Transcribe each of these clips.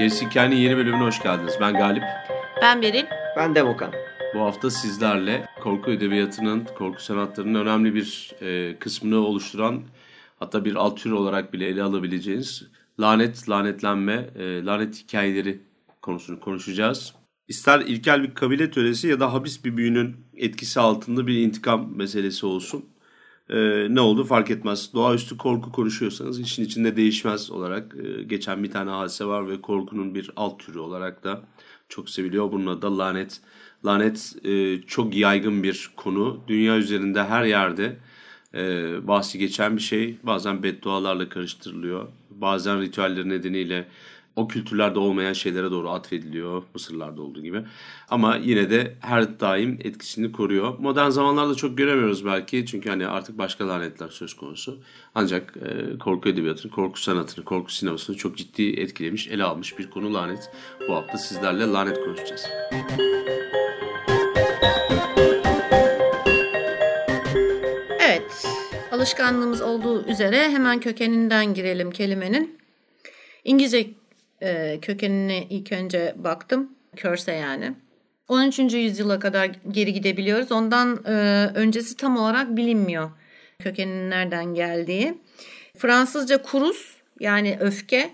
Gerisi Hikayenin yeni bölümüne hoş geldiniz. Ben Galip. Ben Beril. Ben Demokan. Bu hafta sizlerle korku edebiyatının, korku sanatlarının önemli bir e, kısmını oluşturan hatta bir alt tür olarak bile ele alabileceğiniz lanet, lanetlenme, e, lanet hikayeleri konusunu konuşacağız. İster ilkel bir kabile töresi ya da habis bir büyünün etkisi altında bir intikam meselesi olsun. Ee, ne oldu fark etmez. Doğaüstü korku konuşuyorsanız işin içinde değişmez olarak e, geçen bir tane hadise var ve korkunun bir alt türü olarak da çok seviliyor. Bunun adı da lanet. Lanet e, çok yaygın bir konu. Dünya üzerinde her yerde e, bahsi geçen bir şey. Bazen beddualarla karıştırılıyor. Bazen ritüeller nedeniyle o kültürlerde olmayan şeylere doğru atfediliyor. Mısırlarda olduğu gibi. Ama yine de her daim etkisini koruyor. Modern zamanlarda çok göremiyoruz belki. Çünkü hani artık başka lanetler söz konusu. Ancak e, korku edebiyatını, korku sanatını, korku sinemasını çok ciddi etkilemiş, ele almış bir konu lanet. Bu hafta sizlerle lanet konuşacağız. Evet, alışkanlığımız olduğu üzere hemen kökeninden girelim kelimenin. İngilizce e, kökenine ilk önce baktım. Curse yani. 13. yüzyıla kadar geri gidebiliyoruz. Ondan e, öncesi tam olarak bilinmiyor kökeninin nereden geldiği. Fransızca kurus yani öfke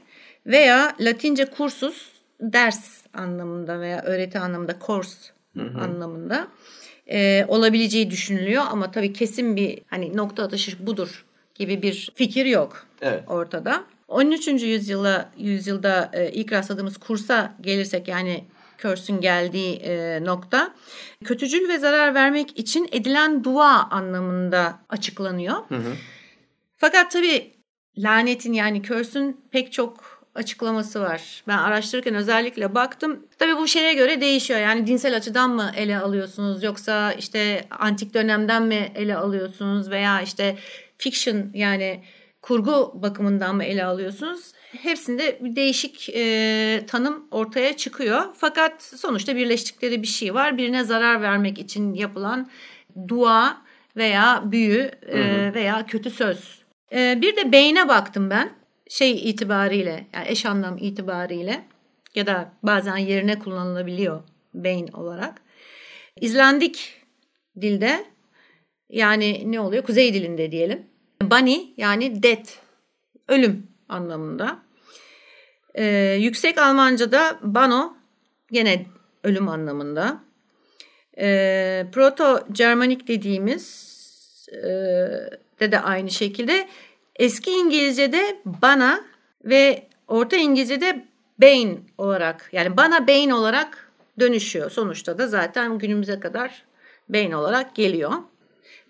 veya Latince kursus ders anlamında veya öğreti anlamında course anlamında e, olabileceği düşünülüyor ama tabii kesin bir hani nokta atışı budur gibi bir fikir yok Evet. ortada. 13. yüzyıla yüzyılda e, ilk rastladığımız kursa gelirsek yani Curse'ün geldiği e, nokta kötücül ve zarar vermek için edilen dua anlamında açıklanıyor. Fakat tabii lanetin yani Curse'ün pek çok açıklaması var. Ben araştırırken özellikle baktım. Tabii bu şeye göre değişiyor. Yani dinsel açıdan mı ele alıyorsunuz yoksa işte antik dönemden mi ele alıyorsunuz veya işte fiction yani kurgu bakımından mı ele alıyorsunuz? Hepsinde bir değişik e, tanım ortaya çıkıyor. Fakat sonuçta birleştikleri bir şey var. Birine zarar vermek için yapılan dua veya büyü e, veya kötü söz. E, bir de beyne baktım ben. Şey itibariyle yani eş anlam itibariyle ya da bazen yerine kullanılabiliyor beyin olarak. İzlandik dilde yani ne oluyor? Kuzey dilinde diyelim. Bunny yani death, ölüm anlamında. Ee, yüksek Almanca'da bano gene ölüm anlamında. Ee, Proto-Germanik dediğimiz e, de de aynı şekilde. Eski İngilizce'de bana ve Orta İngilizce'de bane olarak yani bana bane olarak dönüşüyor. Sonuçta da zaten günümüze kadar bane olarak geliyor.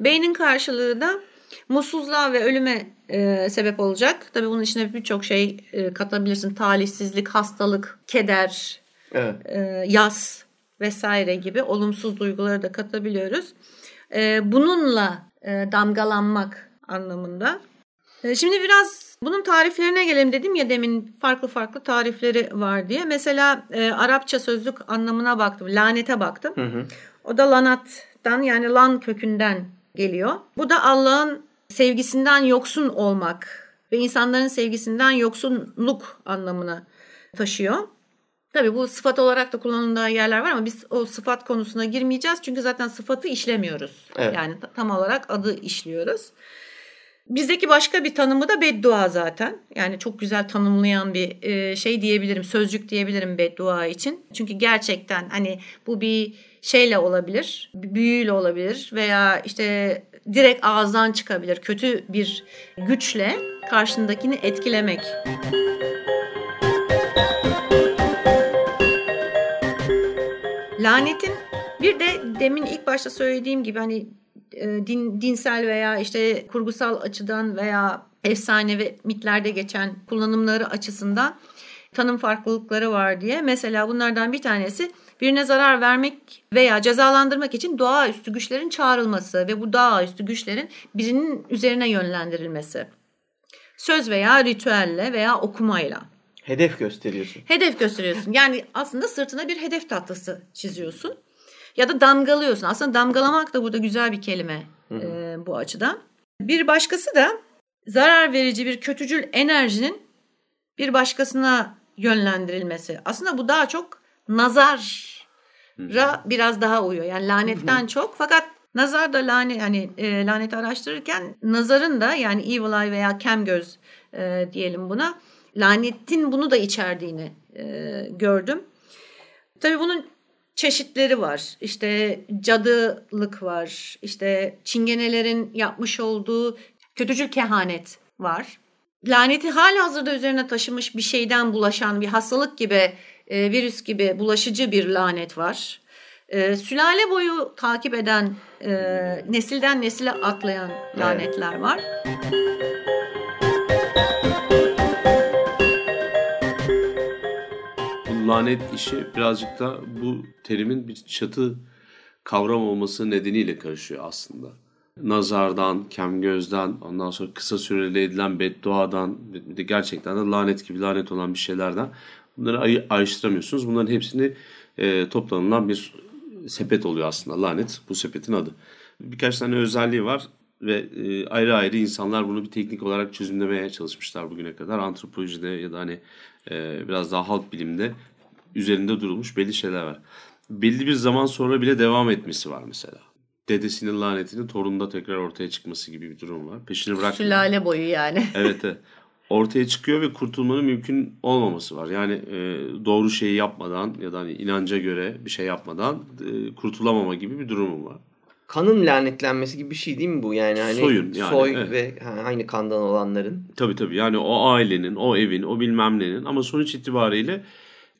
Bane'in karşılığı da mutsuzluğa ve ölüme e, sebep olacak. Tabii bunun içine birçok şey e, katabilirsin. Talihsizlik, hastalık, keder, Evet. e, yas vesaire gibi olumsuz duyguları da katabiliyoruz. E, bununla e, damgalanmak anlamında. E, şimdi biraz bunun tariflerine gelelim dedim ya demin farklı farklı tarifleri var diye. Mesela e, Arapça sözlük anlamına baktım, lanete baktım. O da lanattan yani lan kökünden geliyor. Bu da Allah'ın sevgisinden yoksun olmak ve insanların sevgisinden yoksunluk anlamına taşıyor. Tabii bu sıfat olarak da kullanıldığı yerler var ama biz o sıfat konusuna girmeyeceğiz. Çünkü zaten sıfatı işlemiyoruz. Evet. Yani ta- tam olarak adı işliyoruz. Bizdeki başka bir tanımı da beddua zaten. Yani çok güzel tanımlayan bir e, şey diyebilirim, sözcük diyebilirim beddua için. Çünkü gerçekten hani bu bir şeyle olabilir, büyüyle olabilir veya işte direkt ağızdan çıkabilir. Kötü bir güçle karşındakini etkilemek. Lanetin bir de demin ilk başta söylediğim gibi hani din, dinsel veya işte kurgusal açıdan veya efsane ve mitlerde geçen kullanımları açısından tanım farklılıkları var diye. Mesela bunlardan bir tanesi birine zarar vermek veya cezalandırmak için doğaüstü güçlerin çağrılması ve bu doğaüstü güçlerin birinin üzerine yönlendirilmesi. Söz veya ritüelle veya okumayla. Hedef gösteriyorsun. Hedef gösteriyorsun. Yani aslında sırtına bir hedef tahtası çiziyorsun. Ya da damgalıyorsun. Aslında damgalamak da burada güzel bir kelime e, bu açıdan. Bir başkası da zarar verici bir kötücül enerjinin bir başkasına yönlendirilmesi. Aslında bu daha çok nazara biraz daha uyuyor. Yani lanetten çok fakat nazar da lanet hani e, laneti araştırırken nazarın da yani evil eye veya kem göz e, diyelim buna lanetin bunu da içerdiğini e, gördüm. Tabii bunun çeşitleri var. İşte cadılık var. İşte çingenelerin yapmış olduğu kötücül kehanet var. Laneti hala hazırda üzerine taşımış bir şeyden bulaşan bir hastalık gibi, e, virüs gibi bulaşıcı bir lanet var. E, sülale boyu takip eden, e, nesilden nesile atlayan lanetler var. Bu lanet işi birazcık da bu terimin bir çatı kavram olması nedeniyle karışıyor aslında. Nazardan, kemgözden, ondan sonra kısa süreli edilen bedduadan, bir de gerçekten de lanet gibi lanet olan bir şeylerden bunları ay- ayrıştıramıyorsunuz. Bunların hepsini e, toplanılan bir sepet oluyor aslında lanet. Bu sepetin adı. Birkaç tane özelliği var ve e, ayrı ayrı insanlar bunu bir teknik olarak çözümlemeye çalışmışlar bugüne kadar. Antropolojide ya da hani e, biraz daha halk bilimde üzerinde durulmuş belli şeyler var. Belli bir zaman sonra bile devam etmesi var mesela. Dedesinin lanetinin torununda tekrar ortaya çıkması gibi bir durum var. Peşini bırakmıyor. Sülale boyu yani. Evet, evet. Ortaya çıkıyor ve kurtulmanın mümkün olmaması var. Yani e, doğru şeyi yapmadan ya da hani inanca göre bir şey yapmadan e, kurtulamama gibi bir durum var. Kanın lanetlenmesi gibi bir şey değil mi bu? Yani hani Soyun yani, soy evet. ve aynı kandan olanların. Tabii tabii yani o ailenin, o evin, o bilmem nenin ama sonuç itibariyle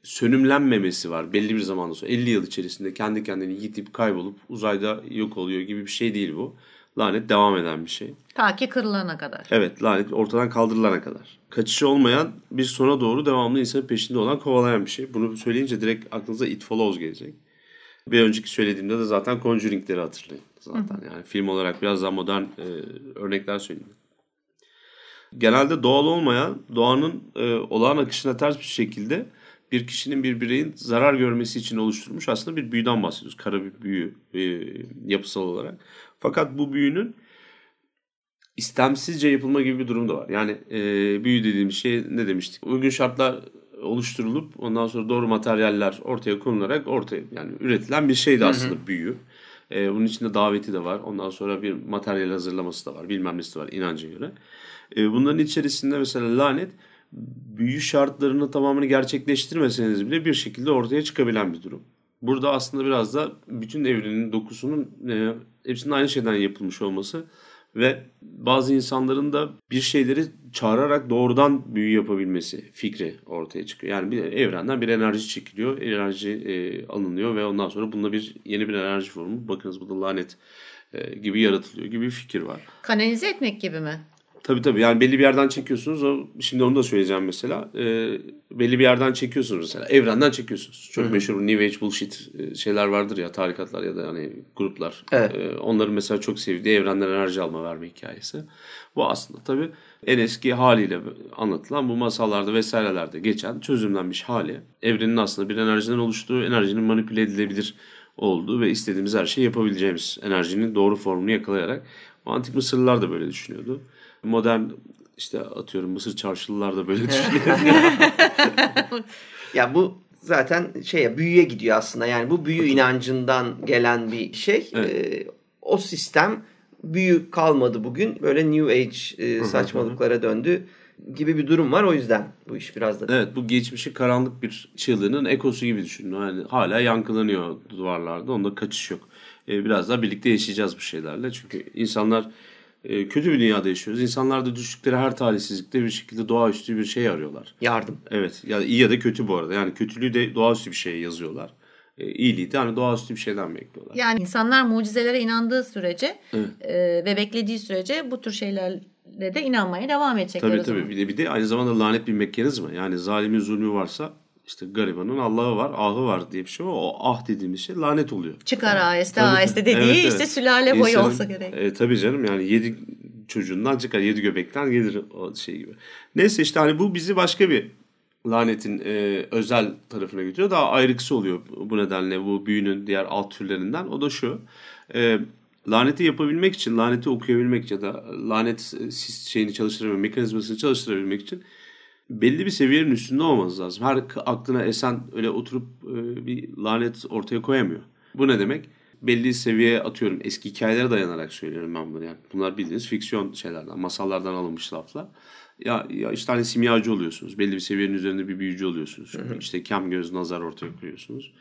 sönümlenmemesi var belli bir zamandan sonra. 50 yıl içerisinde kendi kendini yitip kaybolup uzayda yok oluyor gibi bir şey değil bu. Lanet devam eden bir şey. Ta ki kırılana kadar. Evet lanet ortadan kaldırılana kadar. Kaçışı olmayan bir sona doğru devamlı insanın peşinde olan kovalayan bir şey. Bunu söyleyince direkt aklınıza It Follows gelecek. Bir önceki söylediğimde de zaten Conjuring'leri hatırlayın. Zaten yani film olarak biraz daha modern e, örnekler söyleyeyim. Genelde doğal olmayan, doğanın e, olağan akışına ters bir şekilde bir kişinin bir bireyin zarar görmesi için oluşturmuş aslında bir büyüden bahsediyoruz. Kara bir büyü e, yapısal olarak. Fakat bu büyünün istemsizce yapılma gibi bir durum da var. Yani e, büyü dediğim şey ne demiştik? Uygun şartlar oluşturulup ondan sonra doğru materyaller ortaya konularak ortaya yani üretilen bir şeydi aslında büyü. E, bunun içinde daveti de var. Ondan sonra bir materyal hazırlaması da var. Bilmem nesi de var inanca göre. E, bunların içerisinde mesela lanet büyü şartlarını tamamını gerçekleştirmeseniz bile bir şekilde ortaya çıkabilen bir durum. Burada aslında biraz da bütün evrenin dokusunun e, hepsinin aynı şeyden yapılmış olması ve bazı insanların da bir şeyleri çağırarak doğrudan büyü yapabilmesi fikri ortaya çıkıyor. Yani bir evrenden bir enerji çekiliyor, enerji e, alınıyor ve ondan sonra bununla bir yeni bir enerji formu. Bakınız bu da lanet e, gibi yaratılıyor gibi bir fikir var. Kanalize etmek gibi mi? Tabii tabii yani belli bir yerden çekiyorsunuz. O, şimdi onu da söyleyeceğim mesela. E, belli bir yerden çekiyorsunuz mesela. Evrenden çekiyorsunuz. Çok meşhur New Age bullshit e, şeyler vardır ya tarikatlar ya da hani gruplar. Evet. E, onların mesela çok sevdiği evrenden enerji alma verme hikayesi. Bu aslında tabii en eski haliyle anlatılan bu masallarda vesairelerde geçen çözümlenmiş hali. Evrenin aslında bir enerjiden oluştuğu, enerjinin manipüle edilebilir olduğu ve istediğimiz her şeyi yapabileceğimiz enerjinin doğru formunu yakalayarak antik Mısırlılar da böyle düşünüyordu. Modern işte atıyorum Mısır çarşılılar da böyle düşünüyor. Ya bu zaten şeye büyüye gidiyor aslında. Yani bu büyü inancından gelen bir şey. Evet. Ee, o sistem büyü kalmadı bugün. Böyle New Age e, saçmalıklara döndü gibi bir durum var. O yüzden bu iş biraz da evet bu geçmişi karanlık bir çığlığının ekosu gibi düşünün. Yani hala yankılanıyor duvarlarda. Onda kaçış yok. Ee, biraz daha birlikte yaşayacağız bu şeylerle. Çünkü insanlar kötü bir dünyada yaşıyoruz. İnsanlar da düştükleri her talihsizlikte bir şekilde doğaüstü bir şey arıyorlar. yardım. Evet. Ya iyi ya da kötü bu arada. Yani kötülüğü de doğaüstü bir şeye yazıyorlar. E, iyiliği de hani doğaüstü bir şeyden bekliyorlar. Yani insanlar mucizelere inandığı sürece Evet. e, ve beklediği sürece bu tür şeylerle de inanmaya devam edecekler Tabii o zaman. tabii. Bir de, bir de aynı zamanda lanet bir mekanizma. Yani zalimin zulmü varsa işte garibanın Allah'ı var, ahı var diye bir şey var. O ah dediğimiz şey lanet oluyor. Çıkar aheste Tabii, aheste dediği Evet, evet. işte sülale boyu İnsanın- olsa gerek. E, tabii canım yani yedi çocuğundan çıkar, yedi göbekten gelir o şey gibi. Neyse işte hani bu bizi başka bir lanetin e, özel tarafına götürüyor. Daha ayrıksı oluyor bu nedenle bu büyünün diğer alt türlerinden. O da şu. E, laneti yapabilmek için, laneti okuyabilmek ya da lanet sis- şeyini çalıştırabilmek, mekanizmasını çalıştırabilmek için belli bir seviyenin üstünde olmanız lazım. Her aklına esen öyle oturup e, bir lanet ortaya koyamıyor. Bu ne demek? Belli seviyeye atıyorum. Eski hikayelere dayanarak söylüyorum ben bunu. Yani bunlar bildiğiniz fiksiyon şeylerden, masallardan alınmış laflar. Ya, ya işte hani simyacı oluyorsunuz. Belli bir seviyenin üzerinde bir büyücü oluyorsunuz. İşte kem göz nazar ortaya koyuyorsunuz.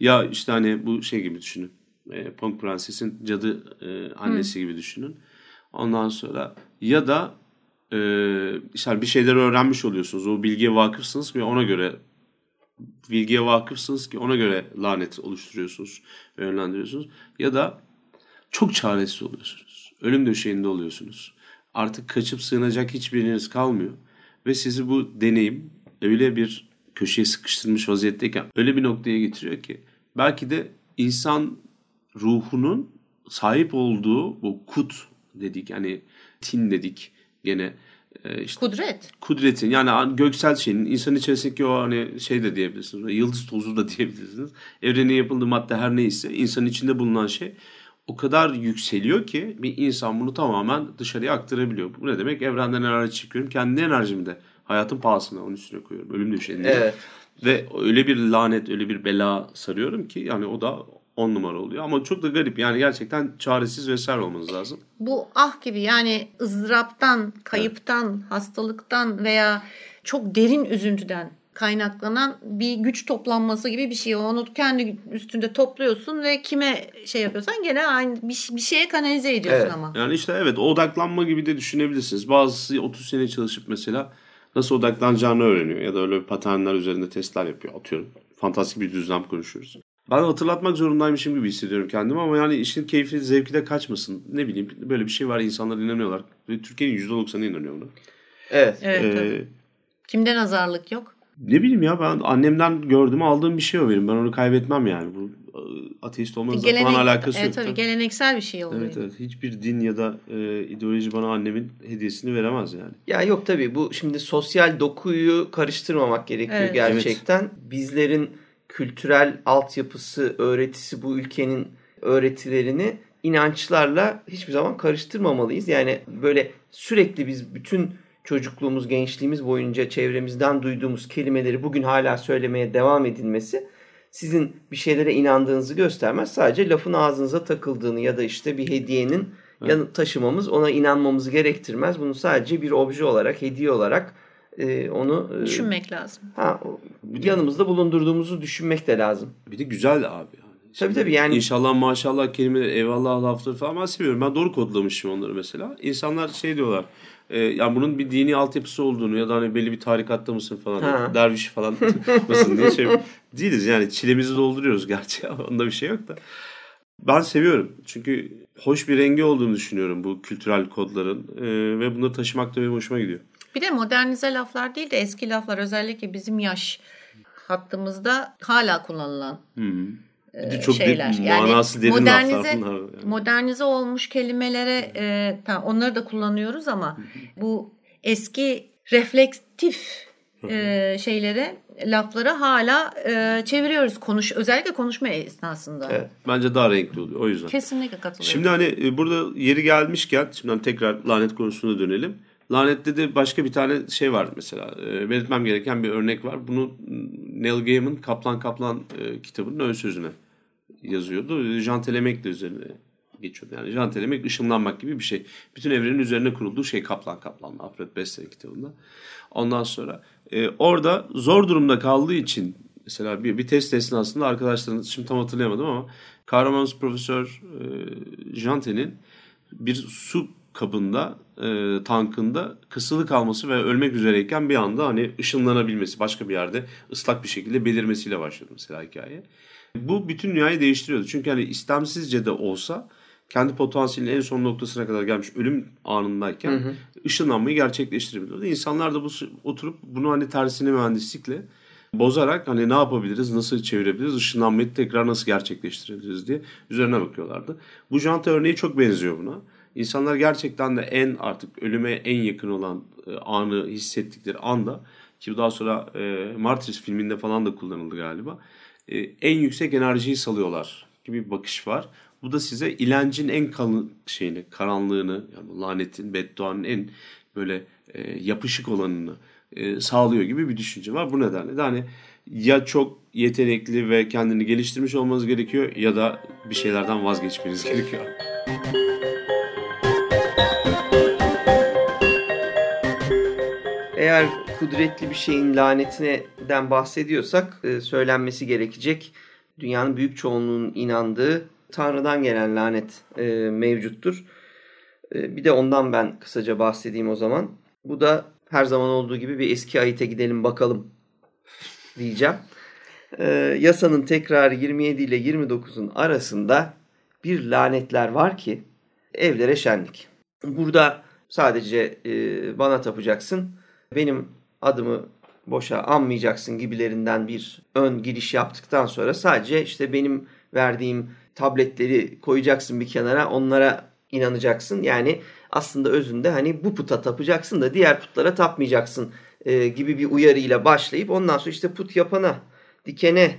Ya işte hani bu şey gibi düşünün. E, Pamuk Prenses'in cadı e, annesi gibi düşünün. Ondan sonra ya da e, işte bir şeyler öğrenmiş oluyorsunuz. O bilgiye vakıfsınız ve ona göre bilgiye vakıfsınız ki ona göre lanet oluşturuyorsunuz ve yönlendiriyorsunuz. Ya da çok çaresiz oluyorsunuz. Ölüm döşeğinde oluyorsunuz. Artık kaçıp sığınacak hiçbiriniz kalmıyor. Ve sizi bu deneyim öyle bir köşeye sıkıştırmış vaziyetteyken öyle bir noktaya getiriyor ki belki de insan ruhunun sahip olduğu bu kut dedik hani tin dedik gene e, işte Kudret. kudretin yani göksel şeyin insan içerisindeki o hani şey de diyebilirsiniz. Yıldız tozu da diyebilirsiniz. Evrenin yapıldığı madde her neyse insanın içinde bulunan şey o kadar yükseliyor ki bir insan bunu tamamen dışarıya aktarabiliyor. Bu ne demek? Evrenden enerji çıkıyorum. Kendi enerjimi de hayatın pahasına onun üstüne koyuyorum. Ölüm döşeğinde. Evet. Ve öyle bir lanet, öyle bir bela sarıyorum ki yani o da on numara oluyor. Ama çok da garip. Yani gerçekten çaresiz vesaire olmanız lazım. Bu ah gibi yani ızdıraptan, kayıptan, hastalıktan veya çok derin üzüntüden kaynaklanan bir güç toplanması gibi bir şey. Onu kendi üstünde topluyorsun ve kime şey yapıyorsan gene aynı bir, bir şeye kanalize ediyorsun Evet. ama. Yani işte evet odaklanma gibi de düşünebilirsiniz. Bazısı 30 sene çalışıp mesela nasıl odaklanacağını öğreniyor ya da öyle paternler üzerinde testler yapıyor atıyorum. Fantastik bir düzlem konuşuyoruz. Ben hatırlatmak zorundaymışım gibi hissediyorum kendimi ama yani işin keyfi zevki de kaçmasın. Ne bileyim böyle bir şey var insanlar inanıyorlar. Ve Türkiye'nin %90'ı inanıyor buna. Evet. Evet, Ee, tabii. Kimden azarlık yok? ne bileyim ya ben annemden gördüm aldığım bir şey o benim. Ben onu kaybetmem yani. Bu e, ateist olmanızla falan alakası evet, yok. tabii, geleneksel bir şey oluyor. Evet evet. Hiçbir din ya da e, ideoloji bana annemin hediyesini veremez yani. Ya yok tabii bu şimdi sosyal dokuyu karıştırmamak gerekiyor Evet. gerçekten. Bizlerin kültürel altyapısı, öğretisi bu ülkenin öğretilerini inançlarla hiçbir zaman karıştırmamalıyız. Yani böyle sürekli biz bütün çocukluğumuz, gençliğimiz boyunca çevremizden duyduğumuz kelimeleri bugün hala söylemeye devam edilmesi sizin bir şeylere inandığınızı göstermez. Sadece lafın ağzınıza takıldığını ya da işte bir hediyenin yanı taşımamız ona inanmamızı gerektirmez. Bunu sadece bir obje olarak, hediye olarak e, onu e, Düşünmek lazım. ha, yanımızda bulundurduğumuzu düşünmek de lazım. Bir de güzel abi. Yani. Tabii tabii yani İnşallah maşallah kelimeleri eyvallah lafları falan ben seviyorum. Ben doğru kodlamışım onları mesela. İnsanlar şey diyorlar. E, yani bunun bir dini altyapısı olduğunu ya da hani belli bir tarikatta mısın falan. Ha. Derviş falan mısın diye şey. Değiliz yani çilemizi dolduruyoruz gerçi onda bir şey yok da. Ben seviyorum. Çünkü hoş bir rengi olduğunu düşünüyorum bu kültürel kodların. E, ve bunları taşımak da benim hoşuma gidiyor. Bir de modernize laflar değil de eski laflar özellikle bizim yaş hattımızda hala kullanılan de e, çok şeyler. de, laflar modernize. Yani. modernize olmuş kelimelere e, tamam, onları da kullanıyoruz ama bu eski reflektif e, şeylere lafları hala e, çeviriyoruz konuş özellikle konuşma esnasında. Evet. Bence daha renkli oluyor o yüzden. Kesinlikle katılıyorum. Şimdi hani e, burada yeri gelmişken şimdi hani tekrar lanet konusuna dönelim. Lanette de başka bir tane şey var mesela. E, belirtmem gereken bir örnek var. Bunu Neil Gaiman Kaplan Kaplan e, kitabının ön sözüne yazıyordu. Jean Telemek de üzerine geçiyordu. Yani Jean Telemek ışınlanmak gibi bir şey. Bütün evrenin üzerine kurulduğu şey Kaplan Kaplan. Alfred Bester kitabında. Ondan sonra e, orada zor durumda kaldığı için mesela bir, bir test esnasında arkadaşların şimdi tam hatırlayamadım ama kahramanımız Profesör e, Jante'nin bir su kabında e, tankında kısılı kalması ve ölmek üzereyken bir anda hani ışınlanabilmesi başka bir yerde ıslak bir şekilde belirmesiyle başlıyor mesela hikaye. Bu bütün dünyayı değiştiriyordu. Çünkü hani istemsizce de olsa kendi potansiyelinin en son noktasına kadar gelmiş ölüm anındayken hı hı. ışınlanmayı gerçekleştirebiliyordu. İnsanlar da bu oturup bunu hani tersine mühendislikle bozarak hani ne yapabiliriz, nasıl çevirebiliriz, ışınlanmayı tekrar nasıl gerçekleştirebiliriz diye üzerine bakıyorlardı. Bu janta örneği çok benziyor buna. İnsanlar gerçekten de en artık ölüme en yakın olan e, anı hissettikleri anda ki daha sonra e, Martyrs filminde falan da kullanıldı galiba. E, en yüksek enerjiyi salıyorlar gibi bir bakış var. Bu da size ilancın en kalın şeyini, karanlığını, yani lanetin, bedduanın en böyle e, yapışık olanını e, sağlıyor gibi bir düşünce var. Bu nedenle de hani ya çok yetenekli ve kendini geliştirmiş olmanız gerekiyor ya da bir şeylerden vazgeçmeniz gerekiyor. Eğer kudretli bir şeyin lanetinden bahsediyorsak e, söylenmesi gerekecek dünyanın büyük çoğunluğunun inandığı Tanrı'dan gelen lanet e, mevcuttur. E, bir de ondan ben kısaca bahsedeyim o zaman. Bu da her zaman olduğu gibi bir eski ayete gidelim bakalım diyeceğim. Yasanın tekrarı 27 ile 29'un arasında bir lanetler var ki evlere şenlik. Burada sadece bana tapacaksın. Benim adımı boşa anmayacaksın gibilerinden bir ön giriş yaptıktan sonra sadece işte benim verdiğim tabletleri koyacaksın bir kenara onlara inanacaksın. Yani aslında özünde hani bu puta tapacaksın da diğer putlara tapmayacaksın e, gibi bir uyarıyla başlayıp ondan sonra işte put yapana, dikene,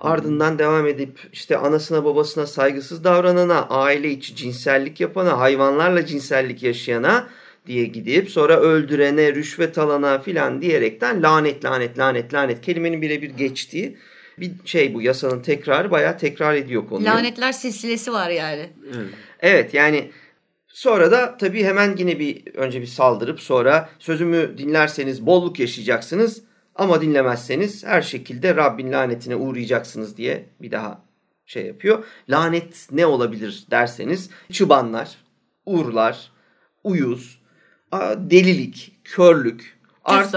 ardından devam edip işte anasına babasına saygısız davranana, aile içi cinsellik yapana, hayvanlarla cinsellik yaşayana diye gidip sonra öldürene, rüşvet alana filan diyerekten lanet lanet lanet lanet kelimenin birebir geçtiği bir şey bu yasanın tekrarı bayağı tekrar ediyor konuyu. Lanetler silsilesi var yani. Evet, evet yani sonra da tabii hemen yine bir önce bir saldırıp sonra sözümü dinlerseniz bolluk yaşayacaksınız ama dinlemezseniz her şekilde Rabbin lanetine uğrayacaksınız diye bir daha şey yapıyor. Lanet ne olabilir derseniz çıbanlar, uğurlar, uyuz, delilik, körlük, art,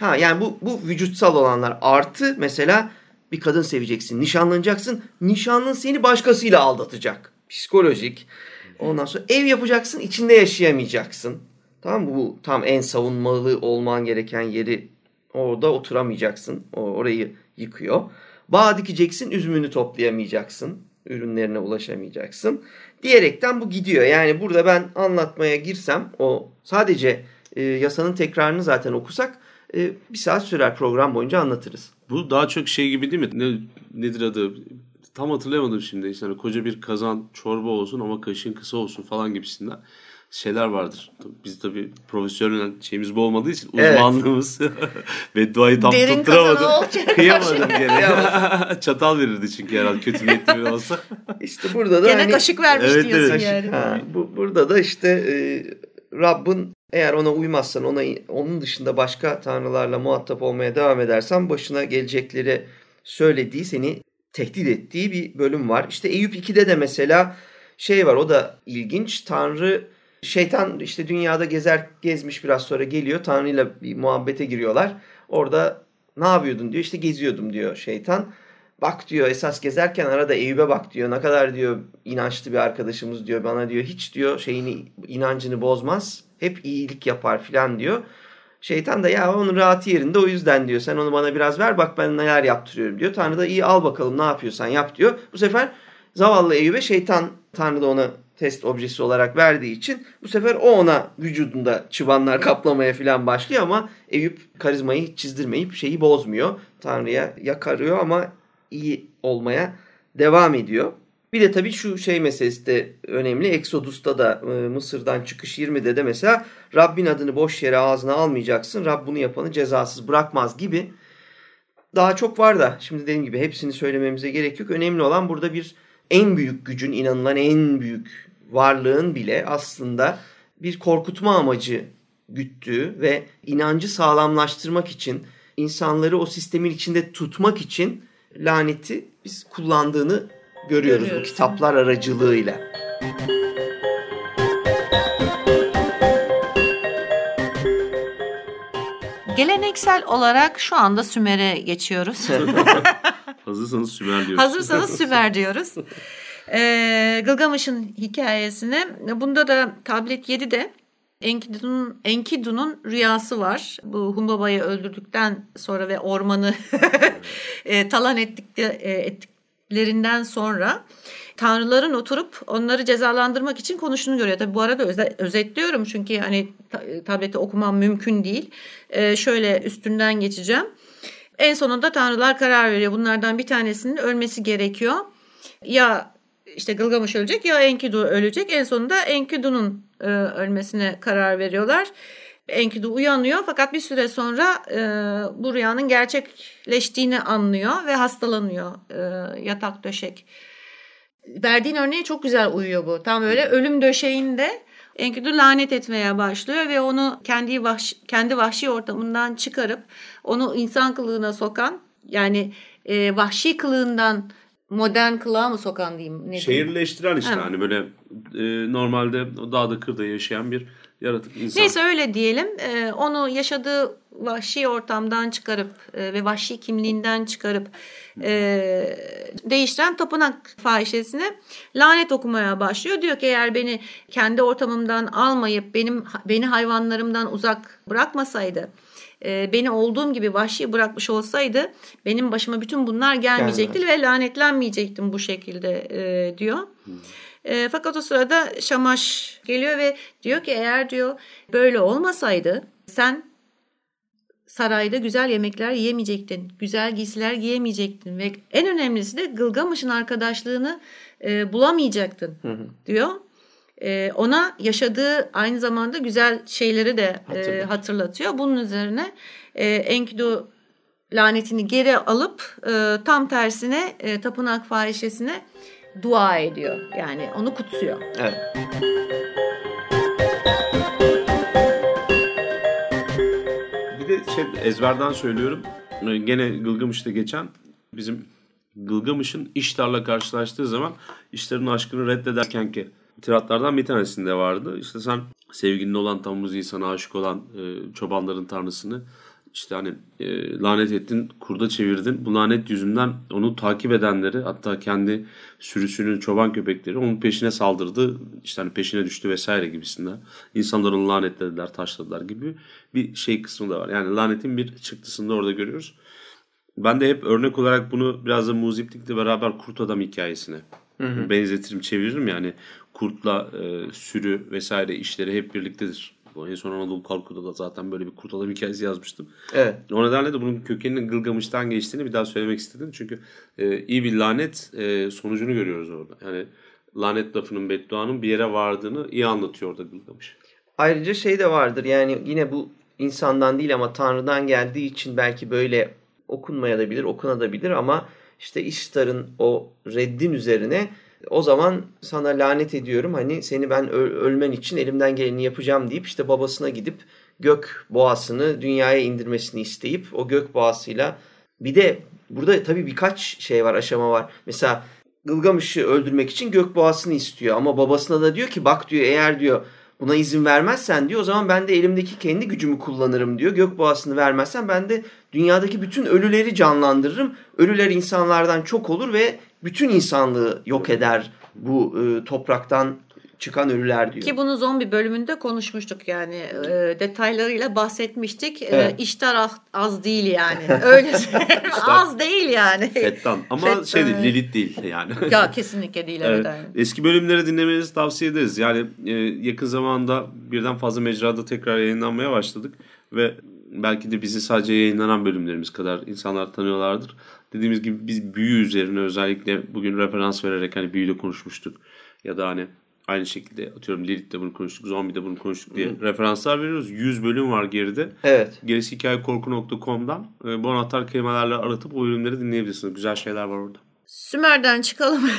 ha yani bu bu vücutsal olanlar artı mesela bir kadın seveceksin, nişanlanacaksın. Nişanlın seni başkasıyla aldatacak. Psikolojik. Ondan sonra ev yapacaksın, içinde yaşayamayacaksın. Tamam mı? Bu tam en savunmalı olman gereken yeri orada oturamayacaksın. O orayı yıkıyor. Bağ dikeceksin, üzümünü toplayamayacaksın. Ürünlerine ulaşamayacaksın. Diyerekten bu gidiyor. Yani burada ben anlatmaya girsem o sadece e, yasanın tekrarını zaten okusak e, bir saat sürer program boyunca anlatırız. Bu daha çok şey gibi değil mi? Ne, nedir adı? Tam hatırlayamadım şimdi. İşte hani koca bir kazan çorba olsun ama kaşığın kısa olsun falan gibisinden şeyler vardır. Biz tabii profesyonel şeyimiz bu olmadığı için evet. uzmanlığımız ve duayı tam Derin tutturamadım. Kıyamadım gene. Çatal verirdi çünkü herhalde kötü niyetli bir olsa. İşte burada da gene hani, kaşık vermiş evet, diyorsun evet. yani. Ha, bu, burada da işte e, Rabbin eğer ona uymazsan, ona onun dışında başka tanrılarla muhatap olmaya devam edersen başına gelecekleri söylediği, seni tehdit ettiği bir bölüm var. İşte Eyüp 2'de de mesela şey var o da ilginç. Tanrı şeytan işte dünyada gezer gezmiş biraz sonra geliyor. Tanrı'yla bir muhabbete giriyorlar. Orada ne yapıyordun diyor. İşte geziyordum diyor şeytan. Bak diyor esas gezerken arada Eyüp'e bak diyor. Ne kadar diyor inançlı bir arkadaşımız diyor. Bana diyor hiç diyor şeyini inancını bozmaz hep iyilik yapar filan diyor. Şeytan da ya onun rahatı yerinde o yüzden diyor. Sen onu bana biraz ver bak ben neler yaptırıyorum diyor. Tanrı da iyi al bakalım ne yapıyorsan yap diyor. Bu sefer zavallı Eyüp'e şeytan Tanrı da ona test objesi olarak verdiği için bu sefer o ona vücudunda çıbanlar kaplamaya filan başlıyor ama Eyüp karizmayı çizdirmeyip şeyi bozmuyor. Tanrı'ya yakarıyor ama iyi olmaya devam ediyor. Bir de tabii şu şey meselesi de önemli. Exodus'ta da e, Mısır'dan çıkış 20'de de mesela Rabbin adını boş yere ağzına almayacaksın. Rab bunu yapanı cezasız bırakmaz gibi. Daha çok var da şimdi dediğim gibi hepsini söylememize gerek yok. Önemli olan burada bir en büyük gücün inanılan en büyük varlığın bile aslında bir korkutma amacı güttüğü ve inancı sağlamlaştırmak için insanları o sistemin içinde tutmak için laneti biz kullandığını görüyoruz, görüyoruz. bu kitaplar aracılığıyla. Geleneksel olarak şu anda Sümer'e geçiyoruz. Hazırsanız Sümer diyoruz. Hazırsanız Sümer diyoruz. Ee, Gılgamış'ın hikayesine. Bunda da tablet 7'de Enkidu'nun Enkidu'nun rüyası var. Bu Humbaba'yı öldürdükten sonra ve ormanı e, talan ettikte, e, ettiklerinden sonra tanrıların oturup onları cezalandırmak için konuştuğunu görüyor. Tabi bu arada öze, özetliyorum çünkü hani ta, tableti okumam mümkün değil. E, şöyle üstünden geçeceğim. En sonunda tanrılar karar veriyor. Bunlardan bir tanesinin ölmesi gerekiyor. Ya işte Gılgamış ölecek ya Enkidu ölecek. En sonunda Enkidu'nun e, ölmesine karar veriyorlar. Enkidu uyanıyor fakat bir süre sonra e, bu rüyanın gerçekleştiğini anlıyor ve hastalanıyor e, yatak döşek. Verdiğin örneğe çok güzel uyuyor bu. Tam böyle ölüm döşeğinde Enkidu lanet etmeye başlıyor ve onu kendi vahşi, kendi vahşi ortamından çıkarıp onu insan kılığına sokan yani e, vahşi kılığından modern kılığa mı sokan diyeyim? Ne Şehirleştiren işte ha. hani böyle e, normalde dağda kırda yaşayan bir yaratık insan. Neyse öyle diyelim. E, onu yaşadığı vahşi ortamdan çıkarıp e, ve vahşi kimliğinden çıkarıp e, değiştiren tapınak fahişesine lanet okumaya başlıyor. Diyor ki eğer beni kendi ortamımdan almayıp benim beni hayvanlarımdan uzak bırakmasaydı e, beni olduğum gibi vahşi bırakmış olsaydı benim başıma bütün bunlar gelmeyecekti Gelmez. ve lanetlenmeyecektim bu şekilde e, diyor. Hmm. E, fakat o sırada Şamaş geliyor ve diyor ki eğer diyor böyle olmasaydı sen sarayda güzel yemekler yiyemeyecektin, güzel giysiler giyemeyecektin ve en önemlisi de Gılgamış'ın arkadaşlığını e, bulamayacaktın hı hı. diyor. E, ona yaşadığı aynı zamanda güzel şeyleri de e, hatırlatıyor. Bunun üzerine e, Enkidu lanetini geri alıp e, tam tersine e, tapınak fahişesine dua ediyor. Yani onu kutsuyor. Evet. Bir de şey ezberden söylüyorum. Ee, gene Gılgamış'ta geçen bizim Gılgamış'ın İştar'la karşılaştığı zaman İştar'ın aşkını reddederken ki tiratlardan bir tanesinde vardı. İşte sen sevgilin olan Tammuz insana aşık olan e, çobanların tanrısını işte hani e, lanet ettin, kurda çevirdin. Bu lanet yüzünden onu takip edenleri hatta kendi sürüsünün çoban köpekleri onun peşine saldırdı. İşte hani peşine düştü vesaire gibisinden. İnsanlar onu lanetlediler, taşladılar gibi bir şey kısmı da var. Yani lanetin bir çıktısını da orada görüyoruz. Ben de hep örnek olarak bunu biraz da muziplikle beraber kurt adam hikayesine hı hı. benzetirim, çeviririm. Yani kurtla e, sürü vesaire işleri hep birliktedir bu en son Anadolu Kalku'da da zaten böyle bir kurt adam hikayesi yazmıştım. Evet. O nedenle de bunun kökeninin Gılgamış'tan geçtiğini bir daha söylemek istedim. Çünkü e, iyi bir lanet e, sonucunu görüyoruz orada. Yani lanet lafının bedduanın bir yere vardığını iyi anlatıyor orada Gılgamış. Ayrıca şey de vardır yani yine bu insandan değil ama Tanrı'dan geldiği için belki böyle okunmaya da bilir, okunabilir ama işte İştar'ın o reddin üzerine o zaman sana lanet ediyorum hani seni ben ölmen için elimden geleni yapacağım deyip işte babasına gidip gök boğasını dünyaya indirmesini isteyip o gök boğasıyla bir de burada tabii birkaç şey var aşama var. Mesela Gılgamış'ı öldürmek için gök boğasını istiyor ama babasına da diyor ki bak diyor eğer diyor buna izin vermezsen diyor o zaman ben de elimdeki kendi gücümü kullanırım diyor. Gök boğasını vermezsen ben de dünyadaki bütün ölüleri canlandırırım. Ölüler insanlardan çok olur ve bütün insanlığı yok eder bu e, topraktan çıkan ölüler diyor. Ki bunu zombi bölümünde konuşmuştuk yani e, detaylarıyla bahsetmiştik. E, evet. E, iştar az değil yani. Öyle az değil yani. Fettan ama Fettan. şey değil Lilith değil yani. ya kesinlikle değil evet. evet. Eski bölümleri dinlemenizi tavsiye ederiz. Yani e, yakın zamanda birden fazla mecrada tekrar yayınlanmaya başladık ve belki de bizi sadece yayınlanan bölümlerimiz kadar insanlar tanıyorlardır dediğimiz gibi biz büyü üzerine özellikle bugün referans vererek hani büyüyle konuşmuştuk. Ya da hani aynı şekilde atıyorum Lilith'te bunu konuştuk, Zombie'de bunu konuştuk diye Hı. referanslar veriyoruz. 100 bölüm var geride. Evet. Gerisi hikayekorku.com'dan e, bu anahtar kelimelerle aratıp o bölümleri dinleyebilirsiniz. Güzel şeyler var orada. Sümer'den çıkalım.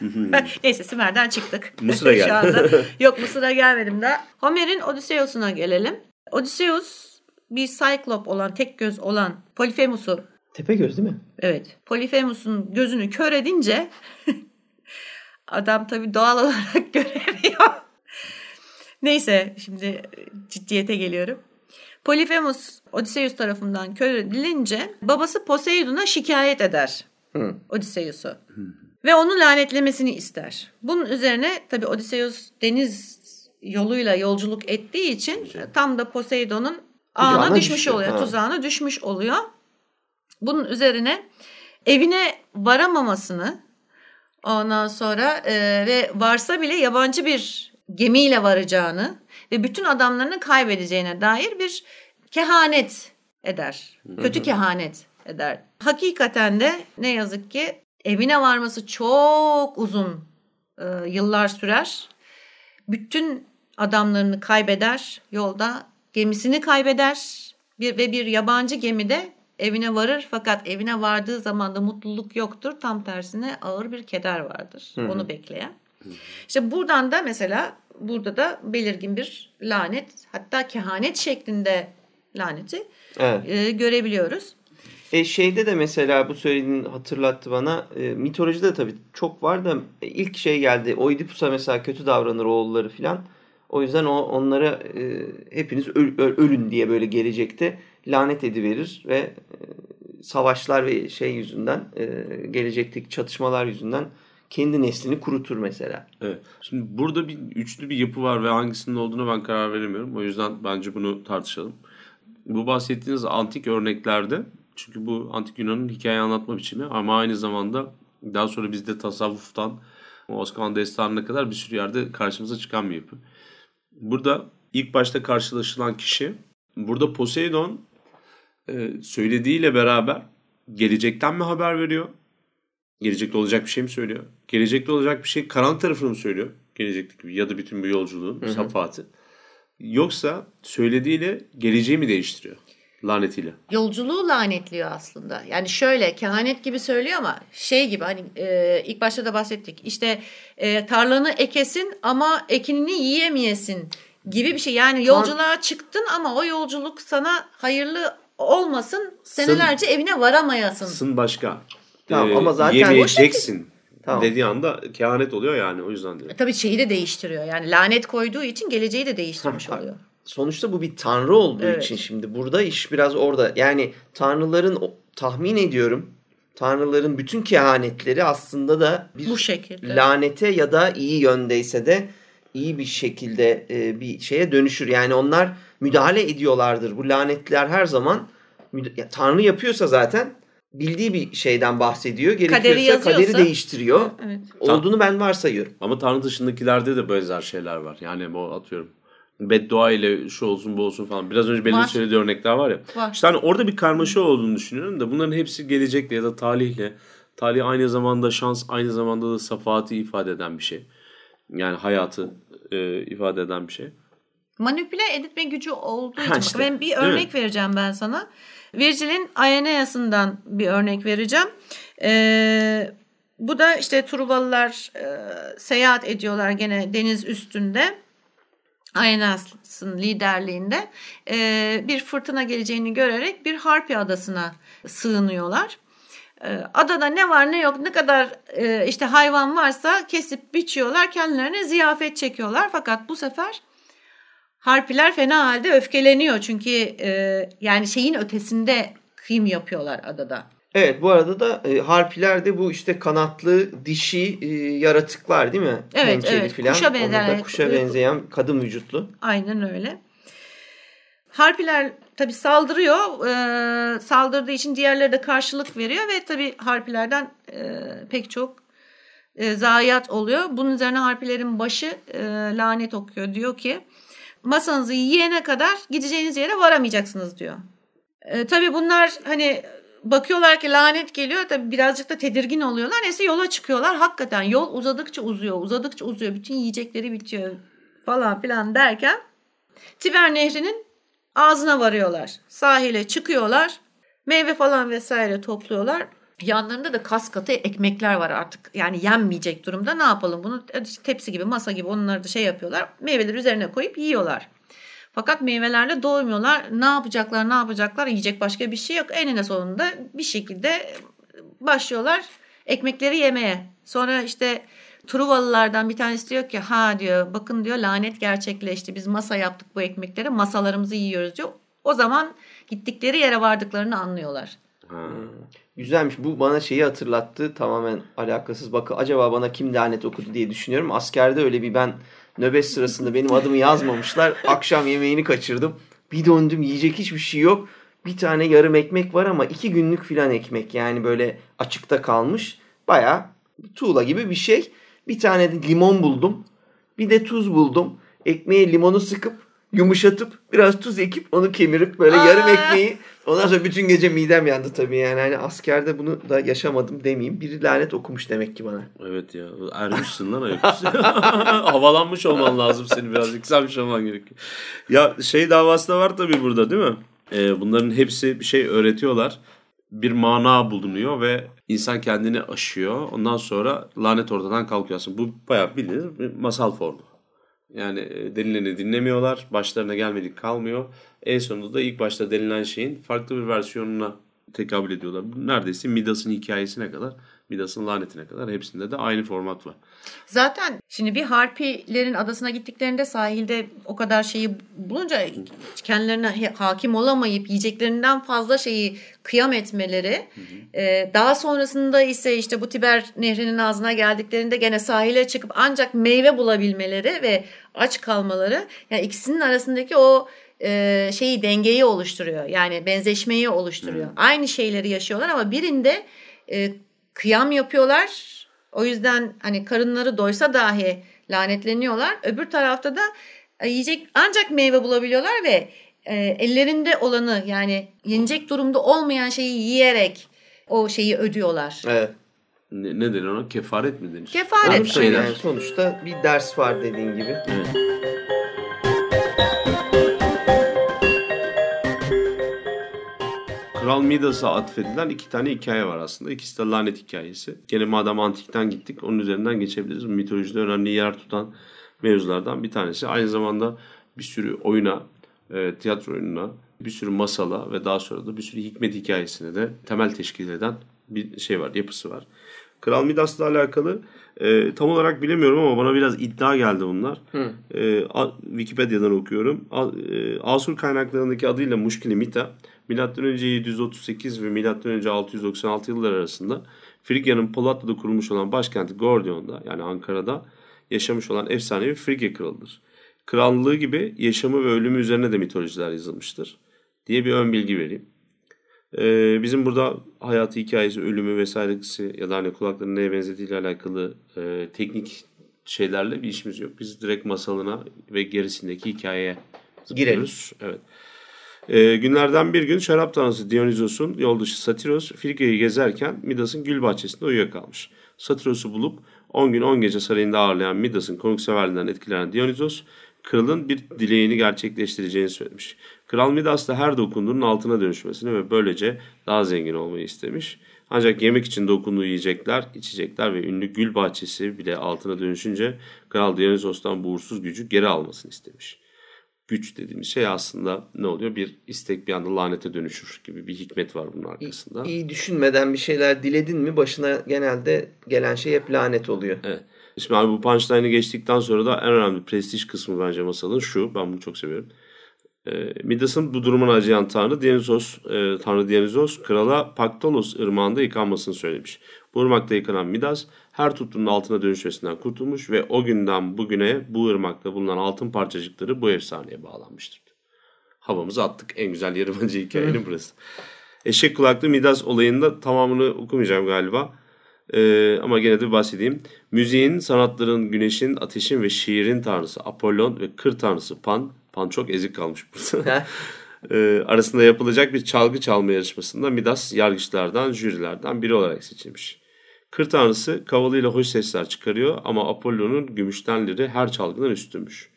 Neyse Sümer'den çıktık. Mısır'a geldim. Yok Mısır'a gelmedim daha. Homer'in Odysseus'una gelelim. Odysseus bir Cyclop olan, tek göz olan Polifemus'u Tepe göz değil mi? Evet. Polifemus'un gözünü kör edince adam tabii doğal olarak göremiyor. Neyse şimdi ciddiyete geliyorum. Polifemus Odysseus tarafından kör edilince babası Poseidon'a şikayet eder. Hı. Odysseus'u. ve onu lanetlemesini ister. Bunun üzerine tabii Odysseus deniz yoluyla yolculuk ettiği için tam da Poseidon'un ağına Tuzağına düşmüş düşüyor, oluyor. ha. Tuzağına düşmüş oluyor. Bunun üzerine evine varamamasını ondan sonra e, ve varsa bile yabancı bir gemiyle varacağını ve bütün adamlarını kaybedeceğine dair bir kehanet eder. Kötü kehanet eder. Hakikaten de ne yazık ki evine varması çok uzun e, yıllar sürer. Bütün adamlarını kaybeder yolda, gemisini kaybeder bir, ve bir yabancı gemide evine varır fakat evine vardığı zaman da mutluluk yoktur. Tam tersine ağır bir keder vardır onu bekleyen. İşte buradan da mesela burada da belirgin bir lanet hatta kehanet şeklinde laneti Evet. e, görebiliyoruz. E şeyde de mesela bu söylediğin hatırlattı bana. E, mitolojide de tabii çok var da e, ilk şey geldi. Oidipus'a mesela kötü davranır oğulları filan. O yüzden o onlara e, hepiniz öl- öl- ölün diye böyle gelecekte lanet ediverir ve e, savaşlar ve şey yüzünden e, gelecekteki çatışmalar yüzünden kendi neslini kurutur mesela. Evet. Şimdi burada bir üçlü bir yapı var ve hangisinin olduğuna ben karar veremiyorum. O yüzden bence bunu tartışalım. Bu bahsettiğiniz antik örneklerde çünkü bu antik Yunan'ın hikaye anlatma biçimi ama aynı zamanda daha sonra bizde tasavvuftan o Osmanlı destanına kadar bir sürü yerde karşımıza çıkan bir yapı. Burada ilk başta karşılaşılan kişi burada Poseidon e, söylediğiyle beraber gelecekten mi haber veriyor? Gelecekte olacak bir şey mi söylüyor? Gelecekte olacak bir şey karanlık tarafını mı söylüyor? Gelecekteki ya da bütün bu yolculuğun safahatı. Yoksa söylediğiyle geleceği mi değiştiriyor? Lanetiyle. yolculuğu lanetliyor aslında. Yani şöyle kehanet gibi söylüyor ama şey gibi hani e, ilk başta da bahsettik. İşte e, tarlanı ekesin ama ekinini yiyemeyesin gibi bir şey. Yani yolculuğa çıktın ama o yolculuk sana hayırlı olmasın. Senelerce evine varamayasın. Sın başka. Tamam, ama zaten- Yemeyeceksin. Tamam. Dediği anda kehanet oluyor yani o yüzden diyor. E, Tabii şeyi de değiştiriyor. Yani lanet koyduğu için geleceği de değiştirmiş oluyor. Sonuçta bu bir tanrı olduğu Evet. için şimdi burada iş biraz orada. Yani tanrıların tahmin ediyorum tanrıların bütün kehanetleri aslında da bir Bu şekilde. lanete ya da iyi yöndeyse de iyi bir şekilde e, bir şeye dönüşür. Yani onlar müdahale ediyorlardır. Bu lanetler her zaman ya, tanrı yapıyorsa zaten bildiği bir şeyden bahsediyor. Gerekiyorsa yazıyorsa- kaderi değiştiriyor. Evet. Olduğunu ben varsayıyorum. Ama Tanrı dışındakilerde de benzer şeyler var. Yani bu atıyorum beddua ile şu olsun bu olsun falan. Biraz önce Belin'in Var. söylediği örnekler var ya. Var. İşte hani orada bir karmaşa olduğunu düşünüyorum da bunların hepsi gelecekle ya da talihle. Talih aynı zamanda şans, aynı zamanda da safahatı ifade eden bir şey. Yani hayatı e, ifade eden bir şey. manipüle etme gücü olduğu için. İşte, ben bir örnek vereceğim ben sana. Virgil'in Aeneas'ından bir örnek vereceğim. Ee, bu da işte Truvalılar e, seyahat ediyorlar gene deniz üstünde. Aeneas'ın liderliğinde e, bir fırtına geleceğini görerek bir Harpi adasına sığınıyorlar. E, Adada ne var ne yok ne kadar e, işte hayvan varsa kesip biçiyorlar kendilerine ziyafet çekiyorlar. Fakat bu sefer Harpiler fena halde öfkeleniyor çünkü e, yani şeyin ötesinde kıyım yapıyorlar adada. Evet bu arada da e, harpiler de bu işte kanatlı dişi e, yaratıklar değil mi? Evet, Pençeli evet. filan. Kuşa da benzer- Kuşa benzeyen kadın vücutlu. Aynen öyle. Harpiler tabi saldırıyor. E, saldırdığı için diğerleri de karşılık veriyor ve tabi harpilerden e, pek çok e, zayiat oluyor. Bunun üzerine harpilerin başı e, lanet okuyor. Diyor ki masanızı yiyene kadar gideceğiniz yere varamayacaksınız diyor. E, tabii bunlar hani bakıyorlar ki lanet geliyor. Tabii birazcık da tedirgin oluyorlar. Neyse yola çıkıyorlar. Hakikaten yol uzadıkça uzuyor, uzadıkça uzuyor. Bütün yiyecekleri bitiyor falan filan derken Tiber Nehri'nin ağzına varıyorlar. Sahile çıkıyorlar. Meyve falan vesaire topluyorlar. Yanlarında da kas katı ekmekler var artık. Yani yenmeyecek durumda. Ne yapalım bunu tepsi gibi masa gibi onları da şey yapıyorlar. Meyveleri üzerine koyup yiyorlar. Fakat meyvelerle doymuyorlar. Ne yapacaklar ne yapacaklar yiyecek başka bir şey yok. Enine sonunda bir şekilde başlıyorlar ekmekleri yemeye. Sonra işte Truvalılardan bir tanesi diyor ki ha diyor bakın diyor lanet gerçekleşti. Biz masa yaptık bu ekmekleri masalarımızı yiyoruz diyor. O zaman gittikleri yere vardıklarını anlıyorlar. Ha. Güzelmiş. Bu bana şeyi hatırlattı. Tamamen alakasız. Bakın acaba bana kim lanet okudu diye düşünüyorum. Askerde öyle bir ben nöbet sırasında benim adımı yazmamışlar. Akşam yemeğini kaçırdım. Bir döndüm yiyecek hiçbir şey yok. Bir tane yarım ekmek var ama iki günlük filan ekmek. Yani böyle açıkta kalmış. Baya tuğla gibi bir şey. Bir tane de limon buldum. Bir de tuz buldum. Ekmeğe limonu sıkıp yumuşatıp biraz tuz ekip onu kemirip böyle Aa. yarım ekmeği ondan sonra bütün gece midem yandı tabii yani hani askerde bunu da yaşamadım demeyeyim. Biri lanet okumuş demek ki bana. Evet ya ermişsin lan ayak üstü. Havalanmış olman lazım seni biraz yükselmiş olman gerekiyor. Ya şey davası da var tabii burada değil mi? Ee, bunların hepsi bir şey öğretiyorlar. Bir mana bulunuyor ve insan kendini aşıyor. Ondan sonra lanet ortadan kalkıyor aslında. Bu bayağı bildiğiniz bir masal formu. Yani e, denileni dinlemiyorlar. Başlarına gelmedik kalmıyor. En sonunda da ilk başta denilen şeyin farklı bir versiyonuna tekabül ediyorlar. Neredeyse Midas'ın hikayesine kadar, Midas'ın lanetine kadar hepsinde de aynı format var. Zaten şimdi bir harpilerin adasına gittiklerinde sahilde o kadar şeyi bulunca kendilerine hakim olamayıp yiyeceklerinden fazla şeyi kıyam etmeleri e, daha sonrasında ise işte bu Tiber nehrinin ağzına geldiklerinde gene sahile çıkıp ancak meyve bulabilmeleri ve aç kalmaları yani ikisinin arasındaki o e, şeyi dengeyi oluşturuyor. Yani benzeşmeyi oluşturuyor. Aynı şeyleri yaşıyorlar ama birinde e, kıyam yapıyorlar. O yüzden hani karınları doysa dahi lanetleniyorlar. Öbür tarafta da e, yiyecek ancak meyve bulabiliyorlar ve e, ellerinde olanı yani yenecek durumda olmayan şeyi yiyerek o şeyi ödüyorlar. Evet. Ne, ne denir ona? Kefaret mi denir? Kefaret. Şeyler. yani sonuçta bir ders var dediğin gibi. Evet. Kral Midas'a atfedilen iki tane hikaye var aslında. İkisi de lanet hikayesi. Gene madem antikten gittik onun üzerinden geçebiliriz. Mitolojide önemli yer tutan mevzulardan bir tanesi. Aynı zamanda bir sürü oyuna, e, tiyatro oyununa, bir sürü masala ve daha sonra da bir sürü hikmet hikayesine de temel teşkil eden bir şey var, yapısı var. Kral Midas'la alakalı e, tam olarak bilemiyorum ama bana biraz iddia geldi bunlar. E, A- Wikipedia'dan okuyorum. A- e, Asur kaynaklarındaki adıyla Muşkili Mita, M.Ö. 738 ve M.Ö. 696 yıllar arasında Frigya'nın Polatlı'da kurulmuş olan başkenti Gordion'da yani Ankara'da yaşamış olan efsanevi Frigya kralıdır. Krallığı gibi yaşamı ve ölümü üzerine de mitolojiler yazılmıştır diye bir ön bilgi vereyim. Ee, bizim burada hayatı hikayesi, ölümü vesairesi ya da hani kulaklarının neye benzediğiyle alakalı e, teknik şeylerle bir işimiz yok. Biz direkt masalına ve gerisindeki hikayeye zıplıyoruz. Evet. Ee, günlerden bir gün şarap tanrısı Dionysos'un yol dışı Satiros Frigya'yı gezerken Midas'ın gül bahçesinde uyuyakalmış. Satiros'u bulup 10 gün 10 gece sarayında ağırlayan Midas'ın konukseverliğinden etkilenen Dionysos kralın bir dileğini gerçekleştireceğini söylemiş. Kral Midas da her dokunduğunun altına dönüşmesini ve böylece daha zengin olmayı istemiş. Ancak yemek için dokunduğu yiyecekler, içecekler ve ünlü gül bahçesi bile altına dönüşünce Kral Dionysos'tan bu uğursuz gücü geri almasını istemiş. Güç dediğimiz şey aslında ne oluyor? Bir istek bir anda lanete dönüşür gibi bir hikmet var bunun arkasında. İyi düşünmeden bir şeyler diledin mi başına genelde gelen şey hep lanet oluyor. Evet. Şimdi abi bu punchline'ı geçtikten sonra da en önemli prestij kısmı bence masalın şu. Ben bunu çok seviyorum. Ee, Midas'ın bu durumuna acıyan tanrı Dionysos, e, tanrı Dionysos krala Paktolos ırmağında yıkanmasını söylemiş. Bu ırmakta yıkanan Midas her tuttuğunun altına dönüşmesinden kurtulmuş ve o günden bugüne bu ırmakta bulunan altın parçacıkları bu efsaneye bağlanmıştır. Havamızı attık. En güzel yarı bence hikayenin burası. Eşek kulaklı Midas olayında tamamını okumayacağım galiba. Ee, ama gene de bahsedeyim. Müziğin, sanatların, güneşin, ateşin ve şiirin tanrısı Apollon ve kır tanrısı Pan. Pan çok ezik kalmış burada. Ee, arasında yapılacak bir çalgı çalma yarışmasında Midas yargıçlardan, jürilerden biri olarak seçilmiş. Kır tanrısı kavalıyla hoş sesler çıkarıyor ama Apollon'un gümüştenleri her çalgıdan üstünmüş.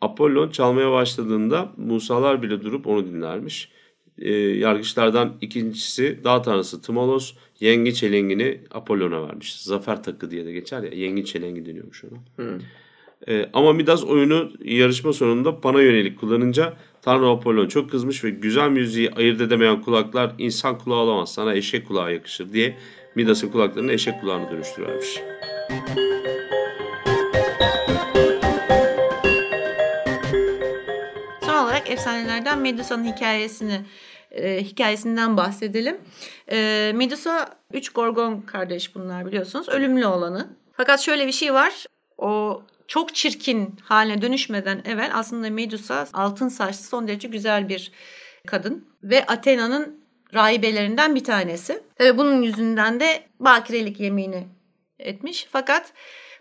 Apollon çalmaya başladığında Musalar bile durup onu dinlermiş. Ee, yargıçlardan ikincisi dağ tanrısı Timolos yengi çelengini Apollon'a vermiş. Zafer takı diye de geçer ya yengi çelengi deniyormuş ona. Ee, ama Midas oyunu yarışma sonunda Pan'a yönelik kullanınca Tanrı Apollon çok kızmış ve güzel müziği ayırt edemeyen kulaklar insan kulağı olamaz sana eşek kulağı yakışır diye Midas'ın kulaklarını eşek kulağına dönüştürüvermiş. Son olarak efsanelerden Medusa'nın hikayesini e, hikayesinden bahsedelim. E, Medusa üç Gorgon kardeş bunlar biliyorsunuz. Ölümlü olanı. Fakat şöyle bir şey var. O çok çirkin haline dönüşmeden evvel aslında Medusa altın saçlı son derece güzel bir kadın. Ve Athena'nın rahibelerinden bir tanesi. Tabii bunun yüzünden de bakirelik yemini etmiş. Fakat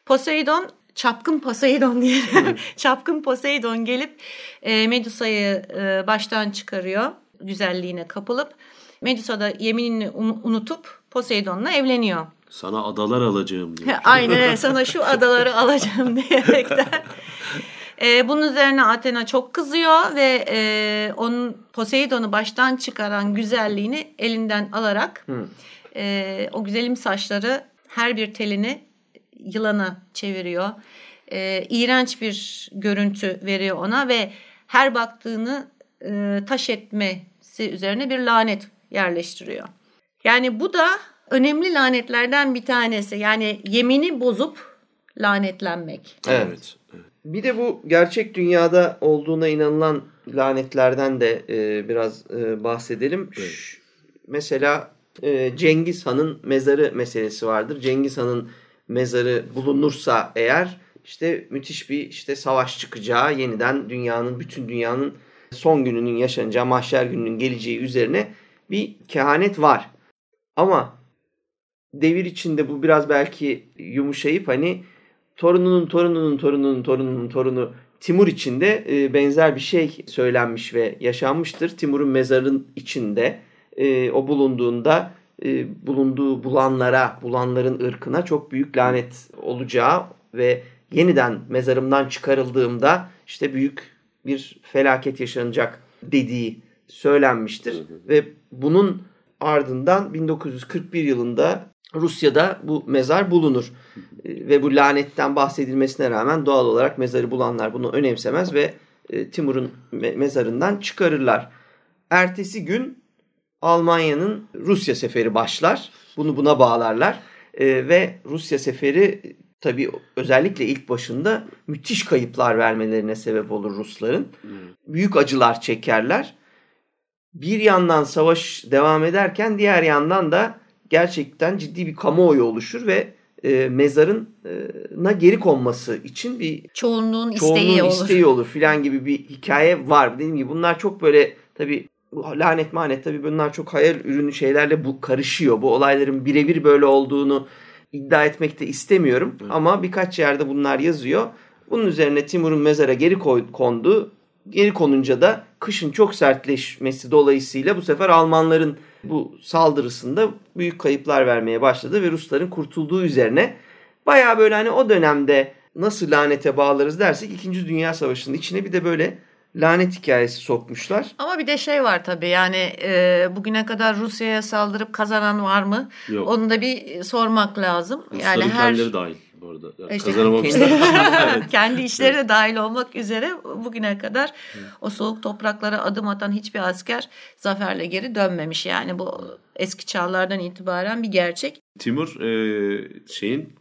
Poseidon çapkın Poseidon diyelim. çapkın Poseidon gelip e, Medusa'yı e, baştan çıkarıyor. Güzelliğine kapılıp. Medusa da yeminini unutup Poseidon'la evleniyor. Sana adalar alacağım diyor. Aynen. Sana şu adaları alacağım diyerekten. E, bunun üzerine Athena çok kızıyor ve e, onun Poseidon'u baştan çıkaran güzelliğini elinden alarak e, o güzelim saçları her bir telini yılana çeviriyor. E, iğrenç bir görüntü veriyor ona ve her baktığını e, taş etmesi üzerine bir lanet yerleştiriyor. Yani bu da önemli lanetlerden bir tanesi. Yani yemini bozup lanetlenmek. Evet. Bir de bu gerçek dünyada olduğuna inanılan lanetlerden de e, biraz e, bahsedelim. Evet. Mesela e, Cengiz Han'ın mezarı meselesi vardır. Cengiz Han'ın mezarı bulunursa eğer işte müthiş bir işte savaş çıkacağı, yeniden dünyanın bütün dünyanın son gününün yaşanacağı, mahşer gününün geleceği üzerine bir kehanet var. Ama devir içinde bu biraz belki yumuşayıp hani torununun torununun torununun torununun torunu Timur için de e, benzer bir şey söylenmiş ve yaşanmıştır. Timur'un mezarın içinde e, o bulunduğunda e, bulunduğu bulanlara, bulanların ırkına çok büyük lanet olacağı ve yeniden mezarımdan çıkarıldığımda işte büyük bir felaket yaşanacak dediği söylenmiştir. Hı hı. Ve bunun ardından 1941 yılında Rusya'da bu mezar bulunur. Ve bu lanetten bahsedilmesine rağmen doğal olarak mezarı bulanlar bunu önemsemez ve e, Timur'un mezarından çıkarırlar. Ertesi gün Almanya'nın Rusya seferi başlar. Bunu buna bağlarlar. E, ve Rusya seferi tabii özellikle ilk başında müthiş kayıplar vermelerine sebep olur Rusların. Büyük acılar çekerler. Bir yandan savaş devam ederken diğer yandan da gerçekten ciddi bir kamuoyu oluşur ve e, mezarına geri konması için bir çoğunluğun, çoğunluğun isteği, isteği olur. olur filan gibi bir hikaye var. Dediğim gibi bunlar çok böyle tabi lanet manet tabi bunlar çok hayal ürünü şeylerle bu karışıyor. Bu olayların birebir böyle olduğunu iddia etmek de istemiyorum. Hı. Ama birkaç yerde bunlar yazıyor. Bunun üzerine Timur'un mezara geri kondu. Geri konunca da kışın çok sertleşmesi dolayısıyla bu sefer Almanların bu saldırısında büyük kayıplar vermeye başladı ve Rusların kurtulduğu üzerine baya böyle hani o dönemde nasıl lanete bağlarız dersek 2. Dünya Savaşı'nın içine bir de böyle lanet hikayesi sokmuşlar. Ama bir de şey var tabii yani e, bugüne kadar Rusya'ya saldırıp kazanan var mı? Yok. Onu da bir sormak lazım. Yani her dahil bu arada. Yani işte kendi, kendi işleri de dahil olmak üzere bugüne kadar o soğuk topraklara adım atan hiçbir asker zaferle geri dönmemiş. Yani bu eski çağlardan itibaren bir gerçek. Timur e, şeyin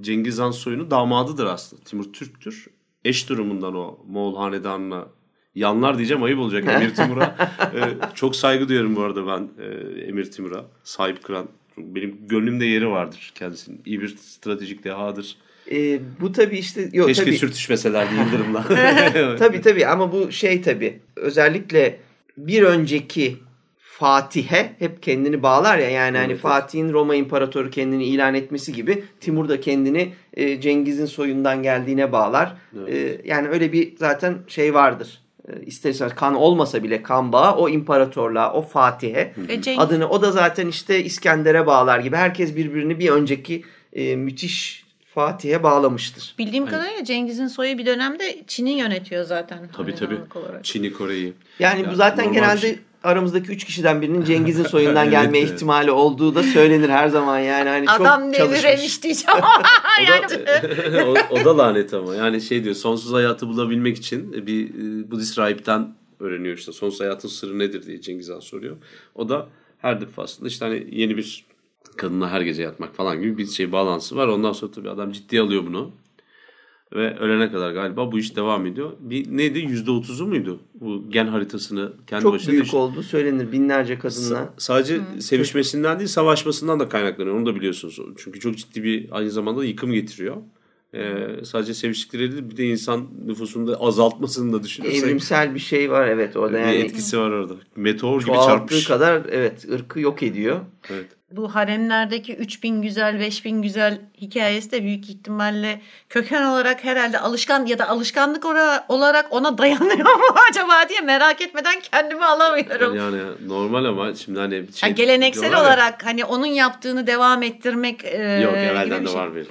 Cengiz Han soyunun damadıdır aslında. Timur Türk'tür. Eş durumundan o Moğol hanedanına yanlar diyeceğim ayıp olacak Emir Timur'a. ee, çok saygı duyuyorum bu arada ben e, Emir Timur'a. Sahip kıran benim gönlümde yeri vardır kendisinin. İyi bir stratejik dehadır. E, bu tabii işte... Yok, Keşke tabii. sürtüşmeselerdi Yıldırım'la. tabii tabii ama bu şey tabii. Özellikle bir önceki Fatih'e hep kendini bağlar ya yani hani evet. Fatih'in Roma İmparatoru kendini ilan etmesi gibi Timur da kendini e, Cengiz'in soyundan geldiğine bağlar. Evet. E, yani öyle bir zaten şey vardır. E, ister istemez kan olmasa bile kan bağı o imparatorluğa, o Fatih'e adını o da zaten işte İskender'e bağlar gibi herkes birbirini bir önceki e, müthiş Fatih'e bağlamıştır. Bildiğim evet. kadarıyla Cengiz'in soyu bir dönemde Çin'i yönetiyor zaten. Tabii tabii. Çin'i, Kore'yi. Yani ya, bu zaten genelde şey aramızdaki üç kişiden birinin Cengiz'in soyundan evet, gelme evet. ihtimali olduğu da söylenir her zaman yani hani Adam çok deviremiş diyeceğim yani. o, o da lanet ama yani şey diyor sonsuz hayatı bulabilmek için bir e, Budist rahipten öğreniyor işte sonsuz hayatın sırrı nedir diye Cengiz Han soruyor. O da her defasında işte hani yeni bir kadınla her gece yatmak falan gibi bir şey bağlantısı var. Ondan sonra tabii adam ciddiye alıyor bunu. Ve ölene kadar galiba bu iş devam ediyor. Bir neydi? %30'u muydu? Bu gen haritasını kendi Çok başına büyük düşün- olduğu söylenir binlerce kadınla. Sa- sadece sevişmesinden değil savaşmasından da kaynaklanıyor. Onu da biliyorsunuz. Çünkü çok ciddi bir aynı zamanda yıkım getiriyor. Ee, sadece seviştikleri değil bir de insan nüfusunu da azaltmasını da düşünürsek Evrimsel bir şey var evet orada bir yani. etkisi var orada. Meteor gibi çarpmış. kadar evet ırkı yok ediyor. Evet. Bu haremlerdeki 3000 güzel, 5000 güzel hikayesi de büyük ihtimalle köken olarak herhalde alışkan ya da alışkanlık olarak ona dayanıyor mu acaba diye merak etmeden kendimi alamıyorum. Yani normal ama şimdi hani şey Yani geleneksel diyorlar ya, olarak hani onun yaptığını devam ettirmek e, Yok gibi evvelden bir de şey. var bir.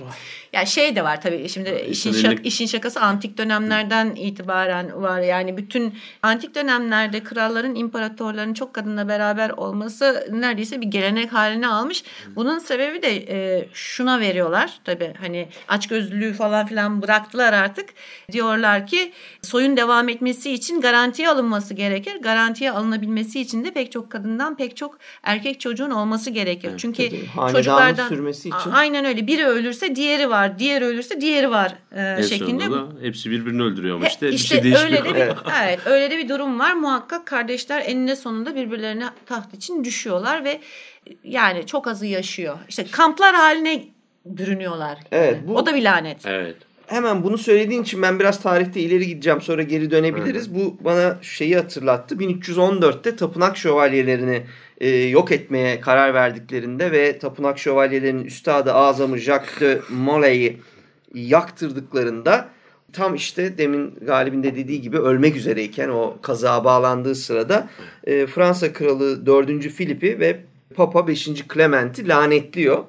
Ya şey de var tabii şimdi işin, insanın şak- işin şakası antik dönemlerden itibaren var. Yani bütün antik dönemlerde kralların, imparatorların çok kadınla beraber olması neredeyse bir gelenek haline almış. Bunun sebebi de e, şuna veriyorlar tabii hani açgözlülüğü falan filan bıraktılar artık. Diyorlar ki soyun devam etmesi için garantiye alınması gerekir. Garantiye alınabilmesi için de pek çok kadından pek çok erkek çocuğun olması gerekir. Çünkü Tabii, çocuklardan sürmesi için. Aynen öyle. Biri ölürse diğeri var. Diğeri ölürse diğeri var e, En şeklinde. sonunda da hepsi birbirini öldürüyor ama He, işte, bir işte şey değişmiyor. öyle de bir, evet. öyle de bir durum var. Muhakkak kardeşler eninde sonunda birbirlerine taht için düşüyorlar ve yani çok azı yaşıyor. İşte kamplar haline bürünüyorlar. Evet, bu- O da bir lanet. Evet. Hemen bunu söylediğin için ben biraz tarihte ileri gideceğim sonra geri dönebiliriz. Bu bana şeyi hatırlattı. 1314'te tapınak şövalyelerini e, yok etmeye karar verdiklerinde ve tapınak şövalyelerinin üstadı azamı Jacques de Molay'ı yaktırdıklarında tam işte demin Galip'in de dediği gibi ölmek üzereyken o kazağa bağlandığı sırada e, Fransa kralı 4. Filip'i ve Papa 5. Clement'i lanetliyor.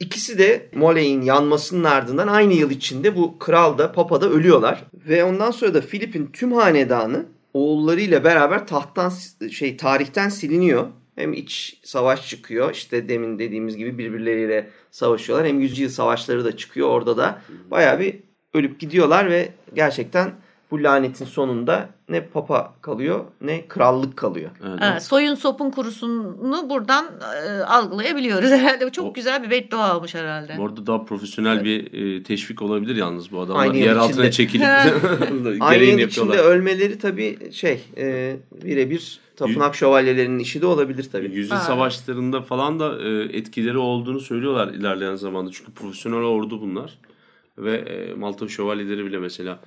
İkisi de Molay'in yanmasının ardından aynı yıl içinde bu kral da papa da ölüyorlar. Ve ondan sonra da Filip'in tüm hanedanı oğullarıyla beraber tahttan şey tarihten siliniyor. Hem iç savaş çıkıyor işte demin dediğimiz gibi birbirleriyle savaşıyorlar. Hem yüzyıl savaşları da çıkıyor orada da bayağı bir ölüp gidiyorlar ve gerçekten bu lanetin sonunda ne papa kalıyor ne krallık kalıyor. evet. Evet, soyun sopun kurusunu buradan e, algılayabiliyoruz herhalde. Çok O- güzel bir beddua olmuş herhalde. Bu arada daha profesyonel bir e, teşvik olabilir yalnız bu adamlar. Aynı Yer altına içinde. çekilip Aynı gereğini yıl içinde yapıyorlar. ölmeleri tabii şey e, birebir tapınak şövalyelerinin işi de olabilir tabii. Yüzyıl Ha. savaşlarında falan da e, etkileri olduğunu söylüyorlar ilerleyen zamanda. Çünkü profesyonel ordu bunlar. Ve e, Malta şövalyeleri bile mesela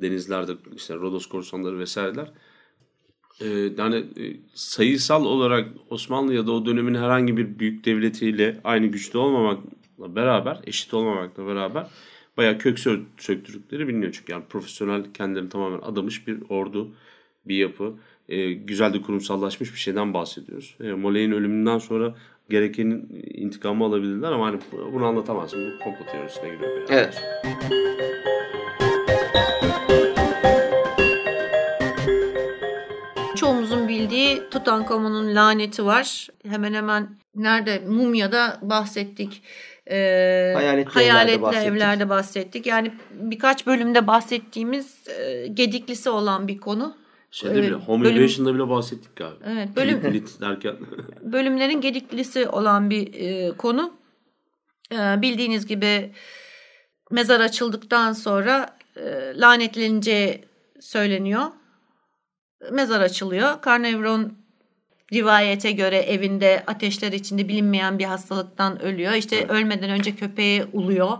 denizlerde işte Rodos korsanları vesaireler. E, yani e, sayısal olarak Osmanlı ya da o dönemin herhangi bir büyük devletiyle aynı güçte olmamakla beraber, eşit olmamakla beraber bayağı kök sö- söktürdükleri biliniyor. Çünkü yani profesyonel kendilerini tamamen adamış bir ordu, bir yapı. E, güzel de kurumsallaşmış bir şeyden bahsediyoruz. E, Moley'in ölümünden sonra gerekenin intikamı alabilirler ama hani bunu anlatamazsın. Bu komplo teorisine giriyor. Yani. Evet. Çoğumuzun bildiği Tutankamon'un laneti var. Hemen hemen nerede? Mumya'da bahsettik. Ee, Hayaletli hayaletli evlerde bahsettik. evlerde bahsettik. Yani birkaç bölümde bahsettiğimiz e, gediklisi olan bir konu. Şeyde bile, Home bölüm- Invasion'da bile bahsettik galiba. Evet, bölüm Kilit derken. bölümlerin gediklisi olan bir e, konu. E, bildiğiniz gibi mezar açıldıktan sonra e, lanetleneceği söyleniyor. Mezar açılıyor. Carnarvon rivayete göre evinde ateşler içinde bilinmeyen bir hastalıktan ölüyor. İşte Evet. ölmeden önce köpeği uluyor.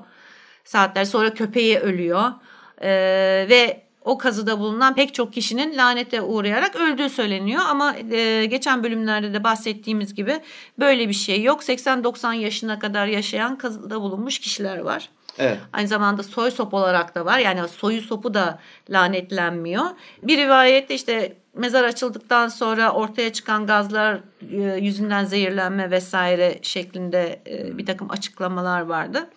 Saatler sonra köpeği ölüyor. E, ve o kazıda bulunan pek çok kişinin lanete uğrayarak öldüğü söyleniyor. Ama e, geçen bölümlerde de bahsettiğimiz gibi böyle bir şey yok. 80-90 yaşına kadar yaşayan kazıda bulunmuş kişiler var. Evet. Aynı zamanda soy sop olarak da var. Yani soyu sopu da lanetlenmiyor. Bir rivayette işte mezar açıldıktan sonra ortaya çıkan gazlar e, yüzünden zehirlenme vesaire şeklinde e, bir takım açıklamalar vardı.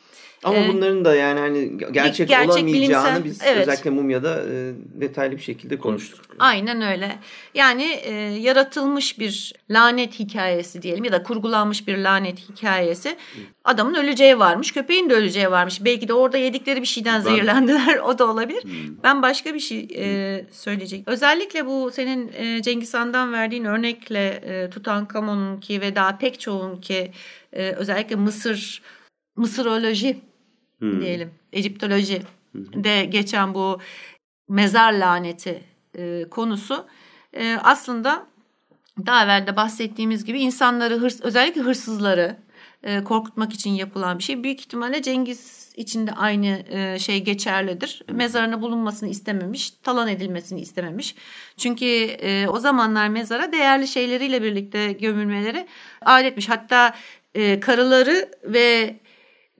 Ama Ee, bunların da yani hani gerçek, gerçek olamayacağını bilimsel- biz evet. özellikle Mumya'da e, detaylı bir şekilde konuştuk. Aynen öyle. Yani e, yaratılmış bir lanet hikayesi diyelim ya da kurgulanmış bir lanet hikayesi. Adamın öleceği varmış, köpeğin de öleceği varmış. Belki de orada yedikleri bir şeyden Ben- zehirlendiler. O da olabilir. Ben başka bir şey e, söyleyecek. Özellikle bu senin e, Cengiz Han'dan verdiğin örnekle e, Tutankamon'unki ve daha pek çoğunki e, özellikle Mısır Mısıroloji Hmm. diyelim. Egiptoloji de geçen bu mezar laneti e, konusu e, aslında daha evvel de bahsettiğimiz gibi insanları hırs, özellikle hırsızları e, korkutmak için yapılan bir şey. Büyük ihtimalle Cengiz için de aynı e, şey geçerlidir. Mezarına bulunmasını istememiş, talan edilmesini istememiş. Çünkü e, o zamanlar mezara değerli şeyleriyle birlikte gömülmeleri adetmiş. Hatta e, karıları ve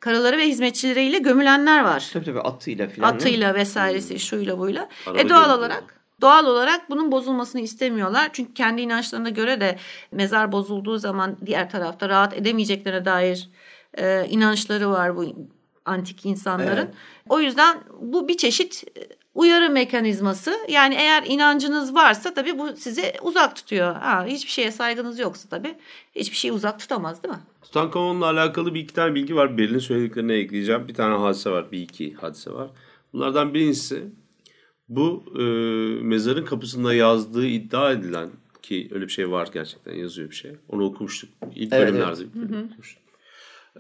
karıları ve hizmetçileriyle gömülenler var. Tabii tabii atıyla filan. Atıyla vesairesi şuyla buyla. Araba e doğal olarak doğal olarak bunun bozulmasını istemiyorlar. Çünkü kendi inançlarına göre de mezar bozulduğu zaman diğer tarafta rahat edemeyeceklerine dair e, inançları var bu antik insanların. Evet. O yüzden bu bir çeşit uyarı mekanizması. Yani eğer inancınız varsa tabii bu sizi uzak tutuyor. Ha, hiçbir şeye saygınız yoksa tabii hiçbir şeyi uzak tutamaz değil mi? Tutankamon'la alakalı bir iki tane bilgi var. Beril'in söylediklerine ekleyeceğim. Bir tane hadise var. Bir iki hadise var. Bunlardan birincisi bu e, mezarın kapısında yazdığı iddia edilen ki öyle bir şey var gerçekten yazıyor bir şey. Onu okumuştuk. İlk Evet, bölümlerde bölüm okumuştuk.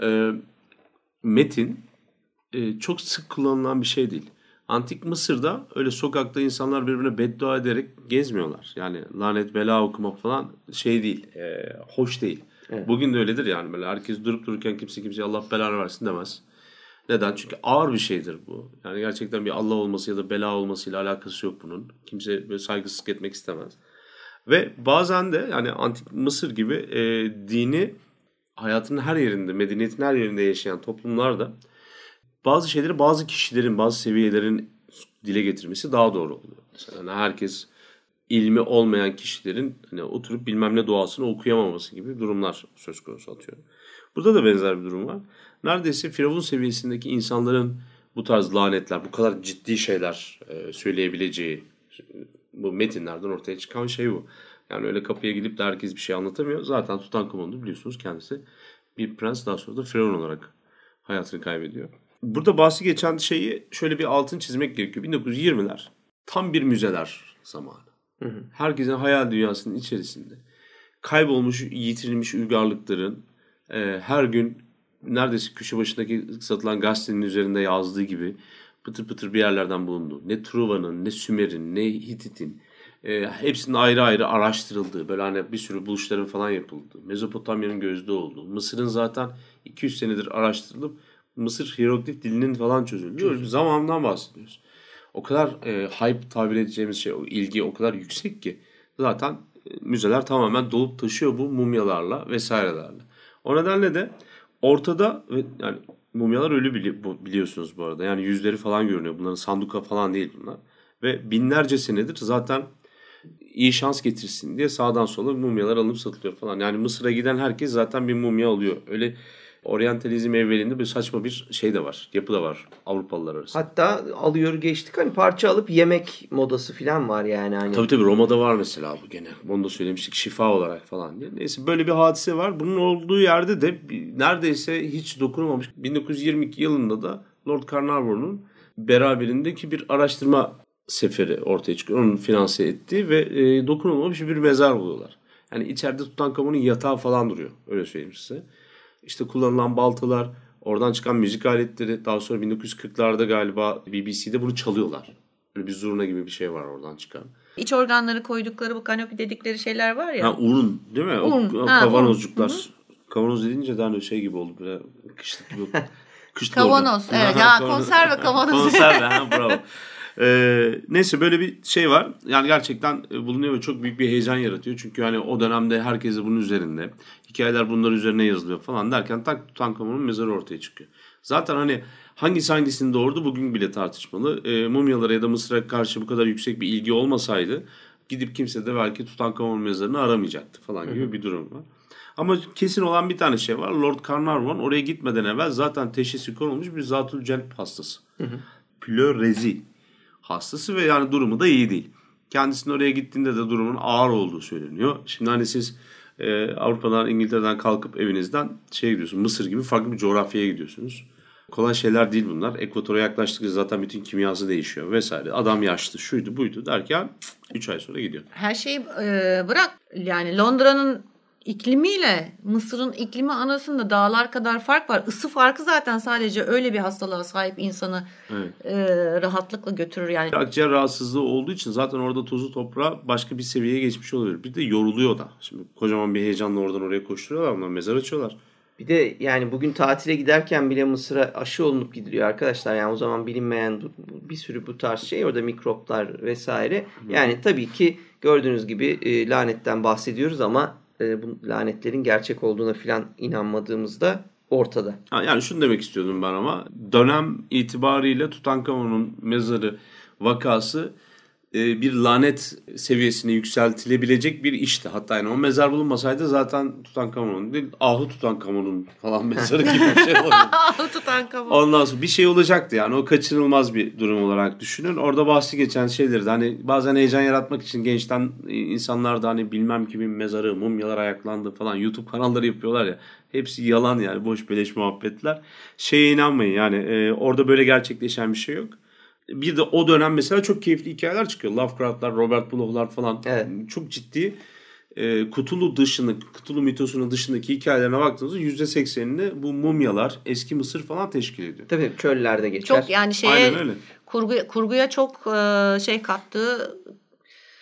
E, metin e, çok sık kullanılan bir şey değil. Antik Mısır'da öyle sokakta insanlar birbirine beddua ederek gezmiyorlar. Yani lanet bela okumak falan şey değil. e, hoş değil. Evet. Bugün de öyledir yani. Böyle herkes durup dururken kimse kimseye Allah belanı versin demez. Neden? Çünkü ağır bir şeydir bu. Yani gerçekten bir Allah olması ya da bela olmasıyla alakası yok bunun. Kimse böyle saygısızlık etmek istemez. Ve bazen de yani antik Mısır gibi e, dini hayatın her yerinde, medeniyetin her yerinde yaşayan toplumlarda bazı şeyleri bazı kişilerin, bazı seviyelerin dile getirmesi daha doğru oluyor. Mesela hani herkes ilmi olmayan kişilerin hani oturup bilmem ne duasını okuyamaması gibi durumlar söz konusu atıyor. Burada da benzer bir durum var. Neredeyse Firavun seviyesindeki insanların bu tarz lanetler, bu kadar ciddi şeyler e, söyleyebileceği bu metinlerden ortaya çıkan şey bu. Yani öyle kapıya gidip de herkes bir şey anlatamıyor. Zaten Tutankamon'u biliyorsunuz kendisi bir prens daha sonra da Firavun olarak hayatını kaybediyor. Burada bahsi geçen şeyi şöyle bir altın çizmek gerekiyor. 1920'ler tam bir müzeler zamanı. Herkesin hayal dünyasının içerisinde kaybolmuş, yitirilmiş uygarlıkların e, her gün neredeyse köşe başındaki satılan gazetenin üzerinde yazdığı gibi pıtır pıtır bir yerlerden bulundu. Ne Truva'nın, ne Sümer'in, ne Hitit'in e, hepsinin ayrı ayrı araştırıldığı, böyle hani bir sürü buluşların falan yapıldığı, Mezopotamya'nın gözde olduğu, Mısır'ın zaten 200 senedir araştırılıp Mısır hieroglif dilinin falan çözüldüğü zamandan bahsediyoruz. O kadar e, hype tabir edeceğimiz şey, o ilgi o kadar yüksek ki zaten e, müzeler tamamen dolup taşıyor bu mumyalarla vesairelerle. O nedenle de ortada yani mumyalar ölü bili- bu- biliyorsunuz bu arada. Yani yüzleri falan görünüyor. Bunların sanduka falan değil bunlar. Ve binlerce senedir zaten iyi şans getirsin diye sağdan sola mumyalar alınıp satılıyor falan. Yani Mısır'a giden herkes zaten bir mumya alıyor. Öyle oryantalizm evvelinde bir saçma bir şey de var. Yapı da var Avrupalılar arasında. Hatta alıyor geçtik hani parça alıp yemek modası falan var yani hani. Tabii tabii Roma'da var mesela bu gene. Onu da söylemiştik şifa olarak falan diye. Neyse böyle bir hadise var. Bunun olduğu yerde de neredeyse hiç dokunulmamış. 1922 yılında da Lord Carnarvon'un beraberindeki bir araştırma seferi ortaya çıkıyor. Onun finanse ettiği ve e, dokunulmamış bir mezar buluyorlar. Yani içeride Tutankamon'un yatağı falan duruyor. Öyle söyleyeyim size. İşte kullanılan baltalar, oradan çıkan müzik aletleri. Daha sonra 1940'larda galiba BBC'de bunu çalıyorlar. Böyle bir zurna gibi bir şey var oradan çıkan. İç organları koydukları bu kanopi dedikleri şeyler var ya. Ha urun değil mi? Urun, o ha, kavanozcuklar. urun. Kavanoz deyince daha şey gibi oldu. Böyle kışlık gibi. Kışlık Kavanoz, organ. evet. Ya, konserve kavanozu. konserve ha bravo. Ee, neyse böyle bir şey var. Yani gerçekten e, bulunuyor ve çok büyük bir heyecan yaratıyor. Çünkü hani o dönemde herkes bunun üzerinde. Hikayeler bunların üzerine yazılıyor falan derken tak Tutankamon'un mezarı ortaya çıkıyor. Zaten hani hangisi hangisini doğurdu bugün bile tartışmalı. E, mumyalara ya da Mısır'a karşı bu kadar yüksek bir ilgi olmasaydı gidip kimse de belki Tutankamon mezarını aramayacaktı falan gibi bir durum var. Ama kesin olan bir tane şey var. Lord Carnarvon oraya gitmeden evvel zaten teşhisi konulmuş bir zatül celp hastası. Plörezi hastası ve yani durumu da iyi değil. Kendisinin oraya gittiğinde de durumun ağır olduğu söyleniyor. Şimdi hani siz e, Avrupa'dan, İngiltere'den kalkıp evinizden şey gidiyorsunuz. Mısır gibi farklı bir coğrafyaya gidiyorsunuz. Kolay şeyler değil bunlar. Ekvatora yaklaştıkça zaten bütün kimyası değişiyor vesaire. Adam yaşlı, şuydu buydu derken 3 ay sonra gidiyor. Her şeyi e, bırak. Yani Londra'nın iklimiyle Mısır'ın iklimi arasında dağlar kadar fark var. Isı farkı zaten sadece öyle bir hastalığa sahip insanı Evet. e, rahatlıkla götürür yani. Akciğer rahatsızlığı olduğu için zaten orada tozu toprağı başka bir seviyeye geçmiş oluyor. Bir de yoruluyor da. Şimdi kocaman bir heyecanla oradan oraya koşturuyorlar. Bunlar mezar açıyorlar. Bir de yani bugün tatile giderken bile Mısır'a aşı olunup gidiliyor arkadaşlar. Yani o zaman bilinmeyen bir sürü bu tarz şey orada mikroplar vesaire. Yani tabii ki gördüğünüz gibi e, lanetten bahsediyoruz ama e, bu lanetlerin gerçek olduğuna filan inanmadığımızda ortada. Yani şunu demek istiyordum ben ama dönem itibariyle Tutankamon'un mezarı vakası bir lanet seviyesine yükseltilebilecek bir işti. Hatta yani o mezar bulunmasaydı zaten Tutankamon'un değil Ahu Tutankamon'un falan mezarı gibi bir şey olurdu. Tutankamon. Ondan sonra bir şey olacaktı yani o kaçınılmaz bir durum olarak düşünün. Orada bahsi geçen şeyleri de hani bazen heyecan yaratmak için gençten e, insanlar da hani bilmem kimin mezarı, mumyalar ayaklandı falan YouTube kanalları yapıyorlar ya. Hepsi yalan yani boş beleş muhabbetler. Şeye inanmayın yani e, orada böyle gerçekleşen bir şey yok. Bir de o dönem mesela çok keyifli hikayeler çıkıyor. Lovecraft'lar, Robert Bloch'lar falan. Evet. Çok ciddi e, Kutulu dışında, Kutulu mitosunun dışındaki hikayelerine baktığınızda %80'ini bu mumyalar, eski Mısır falan teşkil ediyor. Tabii çöllerde geçer. Çok yani şeye Aynen öyle. kurgu, kurguya çok e, şey kattığı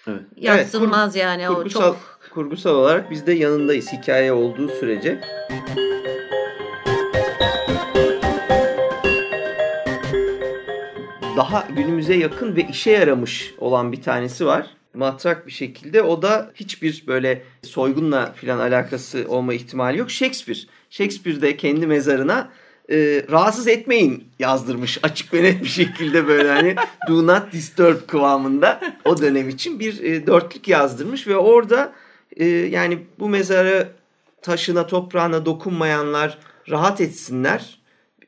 Evet. yatsınmaz yani. O kurgusal, çok kurgusal olarak biz de yanındayız hikaye olduğu sürece. Daha günümüze yakın ve işe yaramış olan bir tanesi var. Matrak bir şekilde. O da hiçbir böyle soygunla filan alakası olma ihtimali yok. Shakespeare. Shakespeare de kendi mezarına e, rahatsız etmeyin yazdırmış açık ve net bir şekilde böyle hani do not disturb kıvamında o dönem için bir e, dörtlük yazdırmış ve orada e, yani bu mezarı taşına toprağına dokunmayanlar rahat etsinler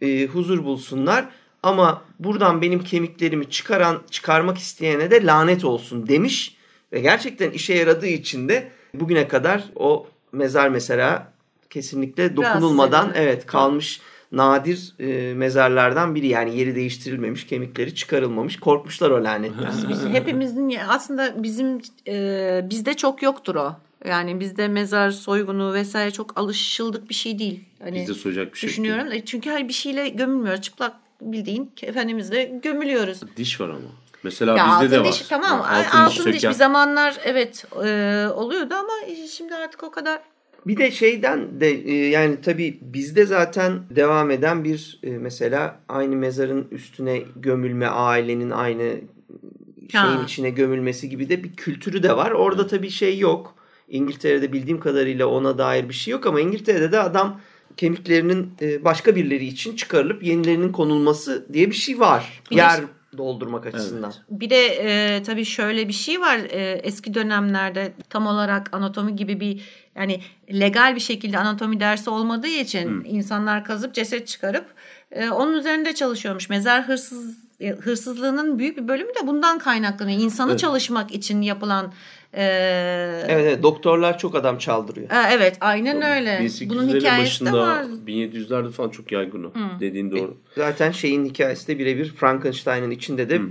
e, huzur bulsunlar ama buradan benim kemiklerimi çıkaran çıkarmak isteyene de lanet olsun demiş ve gerçekten işe yaradığı için de bugüne kadar o mezar mesela kesinlikle dokunulmadan evet kalmış nadir e, mezarlardan biri yani yeri değiştirilmemiş kemikleri çıkarılmamış korkmuşlar o lanetten. biz hepimizin aslında bizim e, bizde çok yoktur o. Yani bizde mezar soygunu vesaire çok alışıldık bir şey değil. Hani Bizde soyacak bir şey düşünüyorum. E, Çünkü her bir şeyle gömülmüyoruz. Çıplak bildiğin kefenimizle gömülüyoruz. Diş var ama. Mesela Ya bizde de altın var. diş tamam Ha, altın, diş, söken. bir zamanlar evet e, oluyordu ama şimdi artık o kadar Bir de şeyden de e, yani tabii bizde zaten devam eden bir e, mesela aynı mezarın üstüne gömülme ailenin aynı şeyin Ha. içine gömülmesi gibi de bir kültürü de var. Orada tabii şey yok. İngiltere'de bildiğim kadarıyla ona dair bir şey yok ama İngiltere'de de adam kemiklerinin e, başka birileri için çıkarılıp yenilerinin konulması diye bir şey var. Yer doldurmak açısından. Bir de e, tabii şöyle bir şey var. E, eski dönemlerde tam olarak anatomi gibi bir yani legal bir şekilde anatomi dersi olmadığı için insanlar kazıp ceset çıkarıp e, onun üzerinde çalışıyormuş. Mezar hırsız e, hırsızlığının büyük bir bölümü de bundan kaynaklanıyor. İnsanı Evet. çalışmak için yapılan e, Evet, evet doktorlar çok adam çaldırıyor. e, evet aynen öyle. 1800'lerin Bunun hikayesi de başında, var. 1700'lerde falan çok yaygın o. Dediğin doğru. Zaten şeyin hikayesi de birebir Frankenstein'ın içinde de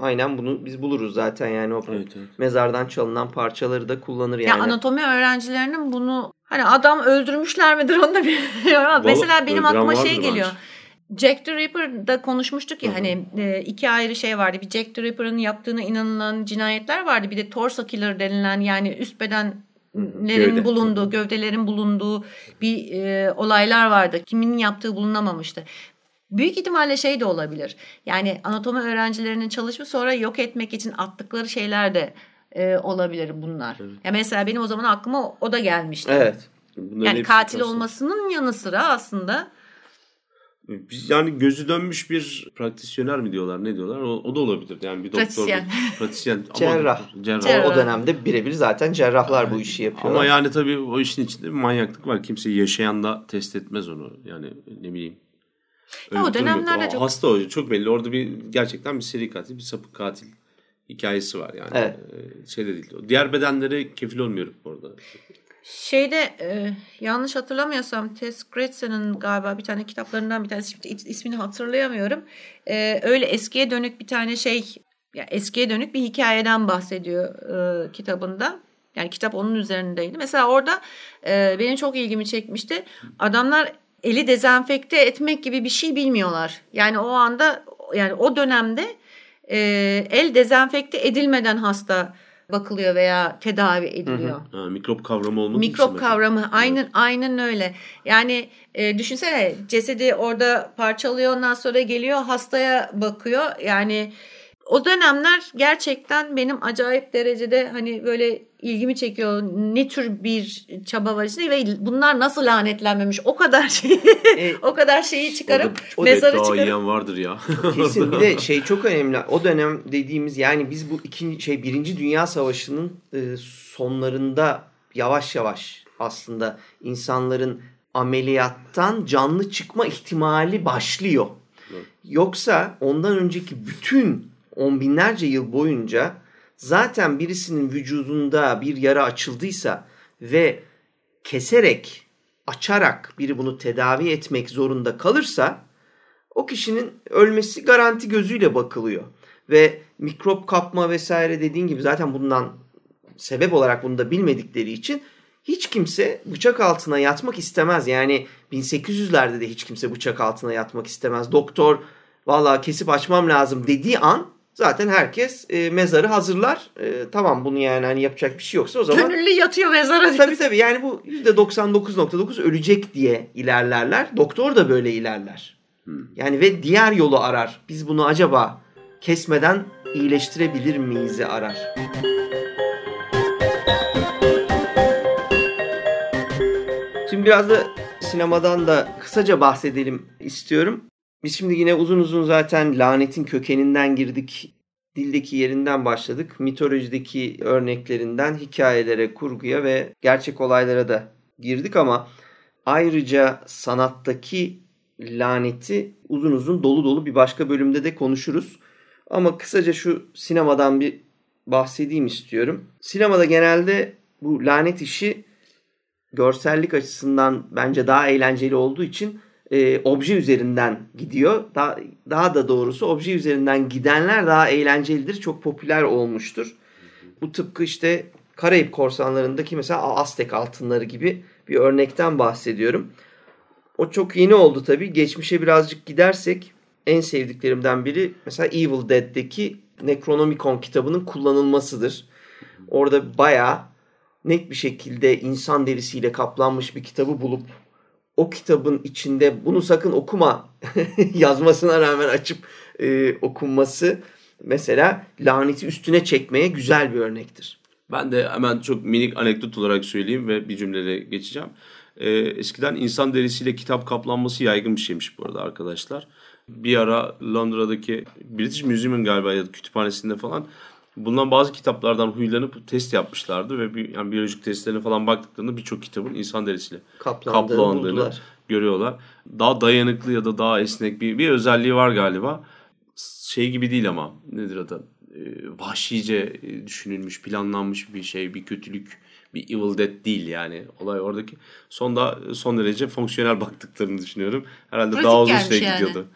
aynen bunu biz buluruz zaten yani o Evet, evet. mezardan çalınan parçaları da kullanır Ya yani. anatomi öğrencilerinin bunu hani adam öldürmüşler midir onu da bilmiyorum. ama Mesela benim aklıma şey geliyor. bence. Jack the Ripper'da konuşmuştuk ya hani e, iki ayrı şey vardı. Bir Jack the Ripper'ın yaptığına inanılan cinayetler vardı. Bir de torso killer denilen yani üst bedenlerin Gövde. bulunduğu, gövdelerin bulunduğu bir e, olaylar vardı. Kimin yaptığı bulunamamıştı. Büyük ihtimalle şey de olabilir. Yani anatomi öğrencilerinin çalışıp sonra yok etmek için attıkları şeyler de e, olabilir bunlar. Ya mesela benim o zaman aklıma o da gelmişti. Evet. Bunların Yani katil olmasının yanı sıra aslında yani gözü dönmüş bir pratisyoner mi diyorlar ne diyorlar o, o da olabilir yani bir doktor Pratisyen. pratisyen ama- Cerrah. cerrah. Cerrah. O dönemde birebir zaten cerrahlar bu işi yapıyorlar. Ama yani tabii o işin içinde bir manyaklık var. Kimse yaşayan da test etmez onu. Yani ne bileyim. Ya o dönemlerde çok- Hasta o çok belli. Orada bir gerçekten bir seri katil, bir sapık katil hikayesi var yani. Evet. Ee, Şey de değil. Diğer bedenlere kefil olmuyorum orada. Şeyde e, yanlış hatırlamıyorsam Tess Gretzen'ın galiba bir tane kitaplarından bir tanesi şimdi is- ismini hatırlayamıyorum. E, öyle eskiye dönük bir tane şey ya eskiye dönük bir hikayeden bahsediyor e, kitabında. Yani kitap onun üzerindeydi. Mesela orada e, benim çok ilgimi çekmişti. Adamlar eli dezenfekte etmek gibi bir şey bilmiyorlar. Yani o anda yani o dönemde e, el dezenfekte edilmeden hasta bakılıyor veya tedavi ediliyor. Ha, mikrop kavramı olmadığı Mikrop için kavramı aynen aynen öyle. Yani e, düşünsene cesedi orada parçalıyor ondan sonra geliyor hastaya bakıyor. Yani o dönemler gerçekten benim acayip derecede hani böyle ilgimi çekiyor. Ne tür bir çaba var işte ve bunlar nasıl lanetlenmemiş o kadar şey E, o kadar şeyi çıkarıp Orada, o mezarı çıkarıp yiyen vardır ya. Kesin bir de şey çok önemli. O dönem dediğimiz yani biz bu ikinci şey birinci Dünya Savaşı'nın e, sonlarında yavaş yavaş aslında insanların ameliyattan canlı çıkma ihtimali başlıyor. Yoksa ondan önceki bütün on binlerce yıl boyunca zaten birisinin vücudunda bir yara açıldıysa ve keserek, açarak biri bunu tedavi etmek zorunda kalırsa o kişinin ölmesi garanti gözüyle bakılıyor. Ve mikrop kapma vesaire dediğin gibi zaten bundan sebep olarak bunu da bilmedikleri için hiç kimse bıçak altına yatmak istemez. Yani 1800'lerde de hiç kimse bıçak altına yatmak istemez. Doktor vallahi kesip açmam lazım dediği an zaten herkes e, mezarı hazırlar. E, tamam bunu yani hani yapacak bir şey yoksa o zaman gönüllü yatıyor mezara. Tabii tabii yani bu %99.9 ölecek diye ilerlerler. Doktor da böyle ilerler. Yani ve diğer yolu arar. Biz bunu acaba kesmeden iyileştirebilir miyiz'i arar. Şimdi biraz da sinemadan da kısaca bahsedelim istiyorum. Biz şimdi yine uzun uzun zaten lanetin kökeninden girdik. Dildeki yerinden başladık. Mitolojideki örneklerinden hikayelere, kurguya ve gerçek olaylara da girdik ama ayrıca sanattaki laneti uzun uzun dolu dolu bir başka bölümde de konuşuruz. Ama kısaca şu sinemadan bir bahsedeyim istiyorum. Sinemada genelde bu lanet işi görsellik açısından bence daha eğlenceli olduğu için e, obje üzerinden gidiyor. Daha, daha da doğrusu obje üzerinden gidenler daha eğlencelidir. Çok popüler olmuştur. Bu tıpkı işte Karayip korsanlarındaki mesela Aztek altınları gibi bir örnekten bahsediyorum. O çok yeni oldu tabii. Geçmişe birazcık gidersek en sevdiklerimden biri mesela Evil Dead'deki Necronomicon kitabının kullanılmasıdır. Orada bayağı net bir şekilde insan derisiyle kaplanmış bir kitabı bulup o kitabın içinde bunu sakın okuma yazmasına rağmen açıp e, okunması mesela laneti üstüne çekmeye güzel bir örnektir. Ben de hemen çok minik anekdot olarak söyleyeyim ve bir cümleyle geçeceğim. Ee, eskiden insan derisiyle kitap kaplanması yaygın bir şeymiş bu arada arkadaşlar. Bir ara Londra'daki British Museum'un galiba ya da kütüphanesinde falan bulunan bazı kitaplardan huylanıp test yapmışlardı ve bir, yani biyolojik testlerine falan baktıklarında birçok kitabın insan derisiyle Kaplandığını kaplandığını buldular. görüyorlar. Daha dayanıklı ya da daha esnek bir, bir özelliği var galiba. Şey gibi değil ama nedir adı? Ee, vahşice e, düşünülmüş, planlanmış bir şey, bir kötülük, bir Evil Dead değil yani. Olay oradaki sonda son derece fonksiyonel baktıklarını düşünüyorum. Herhalde Pratik daha uzun süre yani. gidiyordu.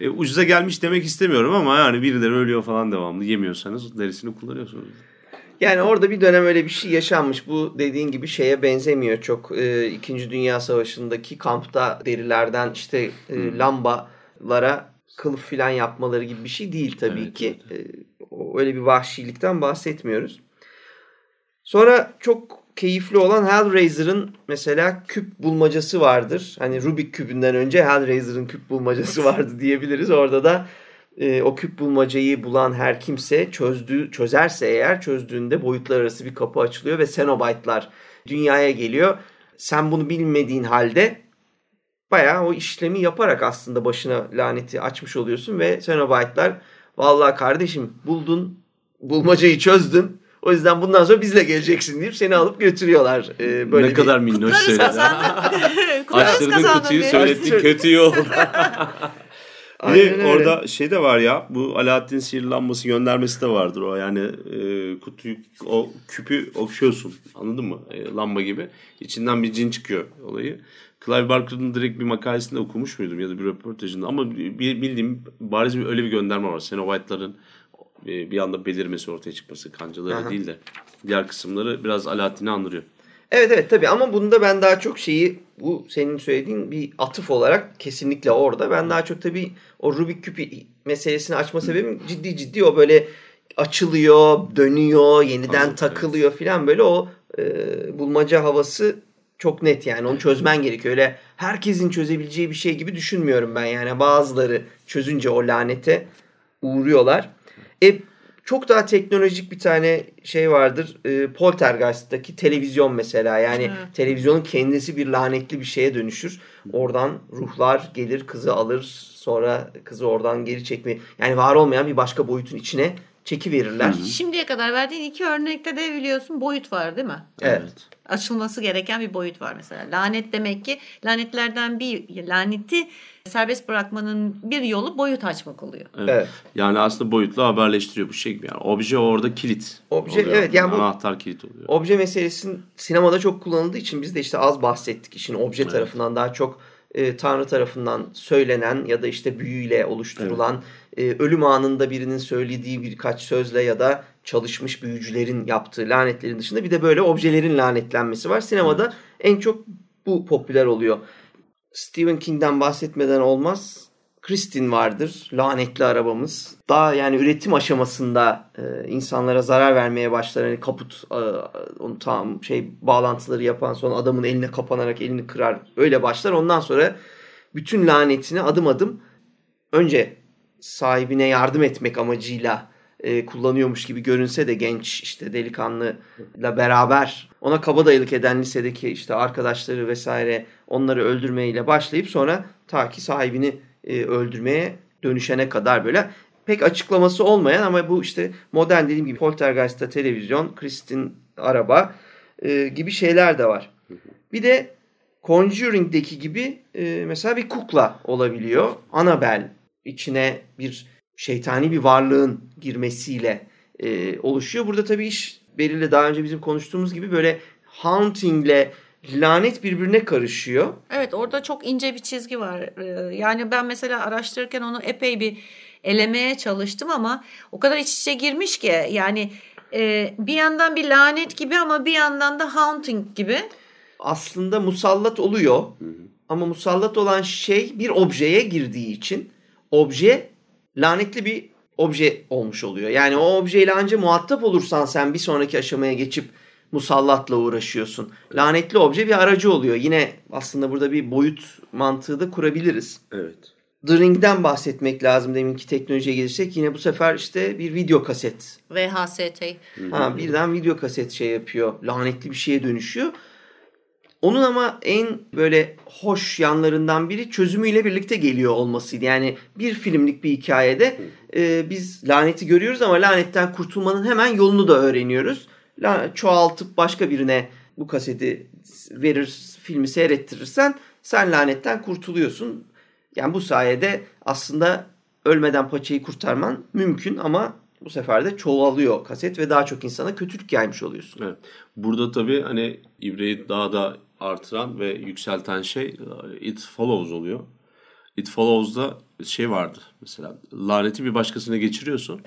E, ucuza gelmiş demek istemiyorum ama yani birileri ölüyor falan devamlı. Yemiyorsanız derisini kullanıyorsunuz. Yani orada bir dönem öyle bir şey yaşanmış. Bu dediğin gibi şeye benzemiyor çok. Ee, İkinci Dünya Savaşı'ndaki kampta derilerden işte e, lambalara kılıf filan yapmaları gibi bir şey değil tabii Evet, ki. Ee, o- öyle bir vahşilikten bahsetmiyoruz. Sonra çok keyifli olan Hellraiser'ın mesela küp bulmacası vardır. Hani Rubik kübünden önce Hellraiser'ın küp bulmacası vardı diyebiliriz. Orada da e, o küp bulmacayı bulan her kimse çözdüğü çözerse eğer çözdüğünde boyutlar arası bir kapı açılıyor ve Cenobite'lar dünyaya geliyor. Sen bunu bilmediğin halde bayağı o işlemi yaparak aslında başına laneti açmış oluyorsun ve Cenobite'lar vallahi kardeşim buldun bulmacayı çözdün. O yüzden bundan sonra bizle geleceksin deyip seni alıp götürüyorlar. Ee, böyle ne bir- kadar minnoş söyledi. Açtırdın kutuyu söylettin kötü iyi oldu. Bir de orada şey de var ya bu Alaaddin sihirli lambası göndermesi de vardır o yani e, kutuyu o küpü okşuyorsun anladın mı E, lamba gibi içinden bir cin çıkıyor olayı. Clive Barker'ın direkt bir makalesinde okumuş muydum ya da bir röportajında ama bir- bildiğim bariz bir öyle bir gönderme var Cenobite'ların e, bir anda belirmesi ortaya çıkması kancaları Aha. değil de diğer kısımları biraz Alaaddin'i andırıyor. Evet evet tabii ama bunda ben daha çok şeyi bu senin söylediğin bir atıf olarak kesinlikle orada. Ben daha çok tabii o Rubik küp meselesini açma sebebim ciddi ciddi o böyle açılıyor, dönüyor, yeniden Evet, takılıyor filan böyle o e, bulmaca havası çok net yani onu çözmen gerekiyor. Öyle herkesin çözebileceği bir şey gibi düşünmüyorum ben yani bazıları çözünce o lanete uğruyorlar. E, çok daha teknolojik bir tane şey vardır. E, Poltergeist'taki televizyon mesela. Yani Evet. televizyonun kendisi bir lanetli bir şeye dönüşür. Oradan ruhlar gelir kızı alır. Sonra kızı oradan geri çekme. Yani var olmayan bir başka boyutun içine çekiverirler. Şimdiye kadar verdiğin iki örnekte de biliyorsun boyut var değil mi? Evet. Açılması gereken bir boyut var mesela. Lanet demek ki lanetlerden bir laneti serbest bırakmanın bir yolu boyut açmak oluyor. Evet. Evet. Yani aslında boyutla haberleştiriyor bu şey gibi. Yani obje orada kilit. Obje, oluyor. evet, yani bu- Anahtar kilit oluyor. Obje meselesinin sinemada çok kullanıldığı için biz de işte az bahsettik. İşin obje tarafından daha çok e, Tanrı tarafından söylenen ya da işte büyüyle oluşturulan e, ölüm anında birinin söylediği birkaç sözle ya da çalışmış büyücülerin yaptığı lanetlerin dışında bir de böyle objelerin lanetlenmesi var. Sinemada en çok bu popüler oluyor. Stephen King'den bahsetmeden olmaz. Kristin vardır. Lanetli arabamız. Daha yani üretim aşamasında e, insanlara zarar vermeye başlar. Hani kaput e, onu tam şey bağlantıları yapan sonra adamın eline kapanarak elini kırar. Öyle başlar. Ondan sonra bütün lanetini adım adım önce sahibine yardım etmek amacıyla e, kullanıyormuş gibi görünse de genç işte delikanlıyla beraber ona kabadayılık eden lisedeki işte arkadaşları vesaire onları öldürmeyle başlayıp sonra ta ki sahibini e, öldürmeye dönüşene kadar böyle pek açıklaması olmayan ama bu işte modern dediğim gibi Poltergeist'ta televizyon, Kristin araba e, gibi şeyler de var. Bir de Conjuring'deki gibi e, mesela bir kukla olabiliyor. Annabelle içine bir şeytani bir varlığın girmesiyle e, oluşuyor. Burada tabii iş Beril'le daha önce bizim konuştuğumuz gibi böyle hauntingle lanet birbirine karışıyor. Evet orada çok ince bir çizgi var. Ee, Yani ben mesela araştırırken onu epey bir elemeye çalıştım ama o kadar iç içe girmiş ki yani e, bir yandan bir lanet gibi ama bir yandan da haunting gibi. Aslında musallat oluyor ama musallat olan şey bir objeye girdiği için obje lanetli bir obje olmuş oluyor. Yani o objeyle ancak muhatap olursan sen bir sonraki aşamaya geçip musallatla uğraşıyorsun. Lanetli obje bir aracı oluyor. Yine aslında burada bir boyut mantığı da kurabiliriz. Evet. The Ring'den bahsetmek lazım deminki teknolojiye gelirsek. Yine bu sefer işte bir video kaset. VHST. Ha, birden video kaset şey yapıyor. Lanetli bir şeye dönüşüyor. Onun ama en böyle hoş yanlarından biri çözümüyle birlikte geliyor olmasıydı. Yani bir filmlik bir hikayede e, biz laneti görüyoruz ama lanetten kurtulmanın hemen yolunu da öğreniyoruz. Çoğaltıp başka birine bu kaseti verir, filmi seyrettirirsen sen lanetten kurtuluyorsun. Yani bu sayede aslında ölmeden paçayı kurtarman mümkün ama bu sefer de çoğalıyor kaset ve daha çok insana kötülük yaymış oluyorsun. Evet. Burada tabii hani ibreyi daha da artıran ve yükselten şey It Follows oluyor. It Follows'da şey vardı mesela laneti bir başkasına geçiriyorsun.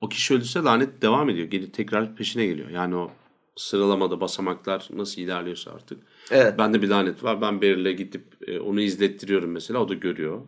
O kişi öldüyse lanet devam ediyor. Geri tekrar peşine geliyor. Yani o sıralamada basamaklar nasıl ilerliyorsa artık. Evet. Bende bir lanet var. Ben Beril'e gidip e, onu izlettiriyorum mesela. O da görüyor.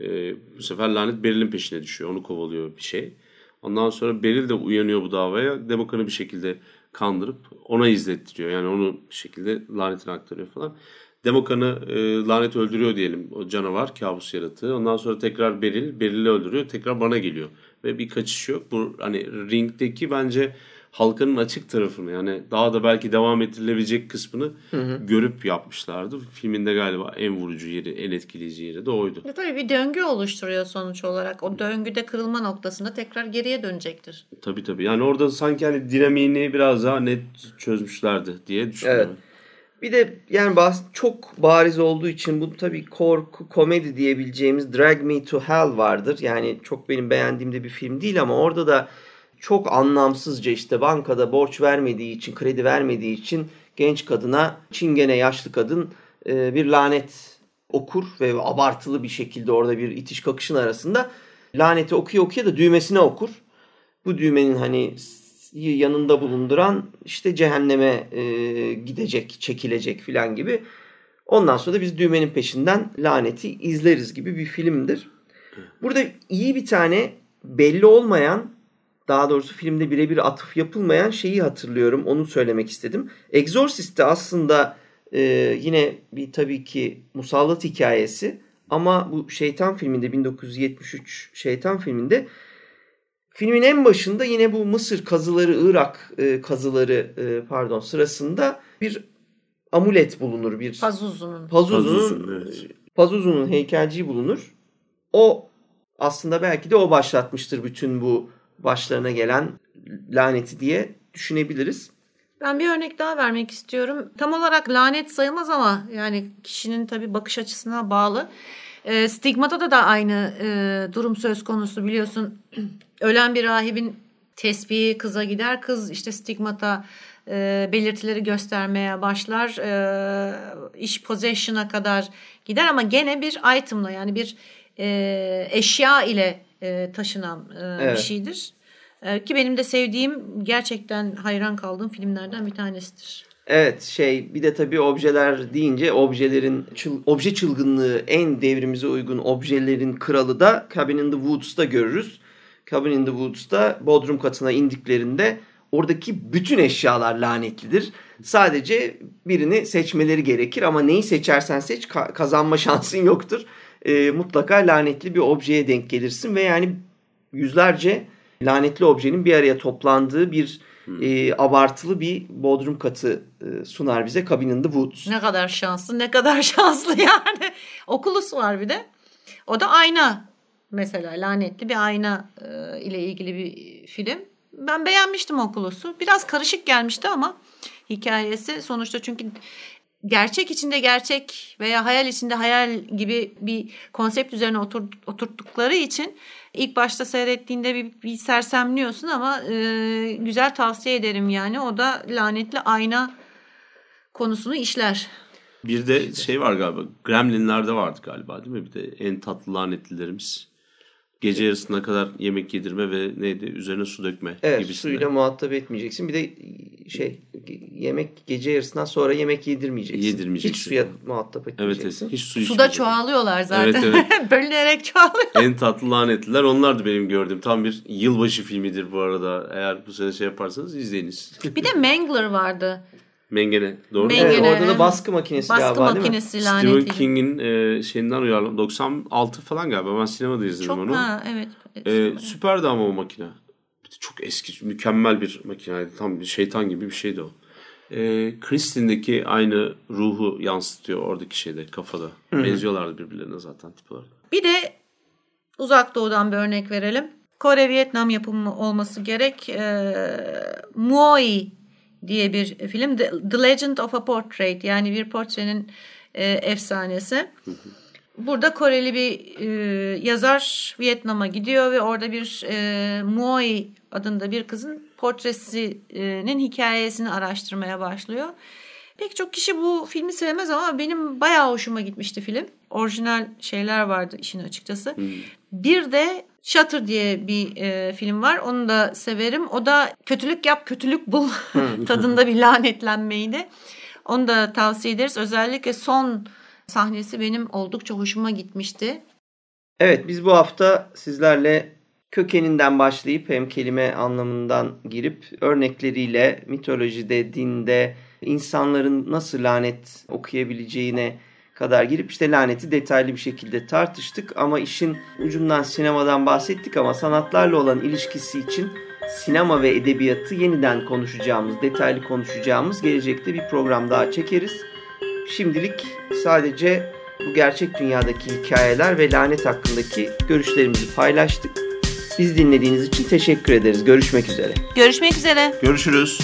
E, bu sefer lanet Beril'in peşine düşüyor. Onu kovalıyor bir şey. Ondan sonra Beril de uyanıyor bu davaya. Demokan'ı bir şekilde kandırıp ona izlettiriyor. Yani onu bir şekilde lanetine aktarıyor falan. Demokan'ı e, lanet öldürüyor diyelim. O canavar, kabus yaratığı. Ondan sonra tekrar Beril, Beril'i öldürüyor. Tekrar bana geliyor. Ve bir kaçış yok. Bu hani ringdeki bence halkanın açık tarafını yani daha da belki devam ettirilebilecek kısmını görüp yapmışlardı. Filminde galiba en vurucu yeri, en etkileyici yeri de oydu. Ya tabii bir döngü oluşturuyor sonuç olarak. O döngüde kırılma noktasında tekrar geriye dönecektir. Tabii tabii. Yani orada sanki hani dinamiğini biraz daha net çözmüşlerdi diye düşünüyorum. Evet. Bir de yani bas- çok bariz olduğu için bu tabii korku, komedi diyebileceğimiz Drag Me to Hell vardır. Yani çok benim beğendiğim de bir film değil ama orada da çok anlamsızca işte bankada borç vermediği için, kredi vermediği için genç kadına çingene yaşlı kadın e, bir lanet okur ve abartılı bir şekilde orada bir itiş kakışın arasında laneti okuyor okuyor da düğmesine okur. Bu düğmenin hani yanında bulunduran işte cehenneme e, gidecek, çekilecek filan gibi. Ondan sonra da biz düğmenin peşinden laneti izleriz gibi bir filmdir. Burada iyi bir tane belli olmayan daha doğrusu filmde birebir atıf yapılmayan şeyi hatırlıyorum. Onu söylemek istedim. Exorcist'te aslında e, yine bir tabii ki musallat hikayesi ama bu Şeytan filminde 1973 Şeytan filminde filmin en başında yine bu Mısır kazıları, Irak e, kazıları e, pardon sırasında bir amulet bulunur. Bir Pazuzu'nun. Pazuzu'nun Pazuzu'nun, evet. Pazuzu'nun heykelciği bulunur. O aslında belki de o başlatmıştır bütün bu başlarına gelen laneti diye düşünebiliriz. Ben bir örnek daha vermek istiyorum. Tam olarak lanet sayılmaz ama yani kişinin tabii bakış açısına bağlı. E, stigmata da da aynı e, durum söz konusu biliyorsun. Ölen bir rahibin tesbihi kıza gider. Kız işte stigmata e, belirtileri göstermeye başlar. E, iş possession'a kadar gider ama gene bir item'la yani bir e, eşya ile e, taşınan e, evet. bir şeydir. E, ki benim de sevdiğim gerçekten hayran kaldığım filmlerden bir tanesidir. Evet şey bir de tabii objeler deyince objelerin çıl, obje çılgınlığı en devrimize uygun objelerin kralı da Cabin in the Woods'ta görürüz. Cabin in the Woods'ta bodrum katına indiklerinde oradaki bütün eşyalar lanetlidir. Sadece birini seçmeleri gerekir ama neyi seçersen seç kazanma şansın yoktur. E, mutlaka lanetli bir objeye denk gelirsin ve yani yüzlerce lanetli objenin bir araya toplandığı bir hmm. e, abartılı bir bodrum katı e, sunar bize Cabin in the Woods. Ne kadar şanslı ne kadar şanslı yani. Oculus var bir de. O da ayna mesela lanetli bir ayna e, ile ilgili bir film. Ben beğenmiştim Oculus'u. Biraz karışık gelmişti ama hikayesi sonuçta çünkü gerçek içinde gerçek veya hayal içinde hayal gibi bir konsept üzerine otur, oturttukları için ilk başta seyrettiğinde bir, bir sersemliyorsun ama e, güzel tavsiye ederim yani. O da lanetli ayna konusunu işler. Bir de şey var galiba. Gremlinler'de vardı galiba değil mi? Bir de en tatlı lanetlilerimiz. Gece yarısına kadar yemek yedirme ve neydi üzerine su dökme evet, gibisinden. suyla muhatap etmeyeceksin. Bir de şey yemek gece yarısından sonra yemek yedirmeyeceksin. Yedirmeyeceksin. Hiç suya muhatap etmeyeceksin. Evet, evet. Hiç su Suda çoğalıyorlar zaten. Evet, evet. Bölünerek çoğalıyor. En tatlı lanetliler onlardı benim gördüğüm. Tam bir yılbaşı filmidir bu arada. Eğer bu sene şey yaparsanız izleyiniz. bir de Mangler vardı. Mengene. Doğru Mengene. Evet, orada da baskı makinesi baskı galiba makinesi değil mi? Stephen King'in e, şeyinden uyarlı. 96 falan galiba. Ben sinemada izledim Çok, onu. Ha, evet. E, süperdi ama o makine. Çok eski, mükemmel bir makineydi. Tam bir şeytan gibi bir şeydi o. E, Kristin'deki aynı ruhu yansıtıyor oradaki şeyde, kafada. Hı-hı. Benziyorlardı birbirlerine zaten tip olarak. Bir de uzak doğudan bir örnek verelim. Kore Vietnam yapımı olması gerek. E, Muoi diye bir film. The, Legend of a Portrait yani bir portrenin e, efsanesi. Burada Koreli bir e, yazar Vietnam'a gidiyor ve orada bir e, Muoi adında bir kızın portresinin hikayesini araştırmaya başlıyor. Pek çok kişi bu filmi sevmez ama benim bayağı hoşuma gitmişti film. Orijinal şeyler vardı işin açıkçası. Hmm. Bir de Shutter diye bir e, film var. Onu da severim. O da kötülük yap, kötülük bul tadında bir lanetlenmeydi. Onu da tavsiye ederiz. Özellikle son sahnesi benim oldukça hoşuma gitmişti. Evet biz bu hafta sizlerle kökeninden başlayıp hem kelime anlamından girip örnekleriyle mitolojide, dinde insanların nasıl lanet okuyabileceğine kadar girip işte laneti detaylı bir şekilde tartıştık ama işin ucundan sinemadan bahsettik ama sanatlarla olan ilişkisi için sinema ve edebiyatı yeniden konuşacağımız, detaylı konuşacağımız gelecekte bir program daha çekeriz. Şimdilik sadece bu gerçek dünyadaki hikayeler ve lanet hakkındaki görüşlerimizi paylaştık. Biz dinlediğiniz için teşekkür ederiz. Görüşmek üzere. Görüşmek üzere. Görüşürüz.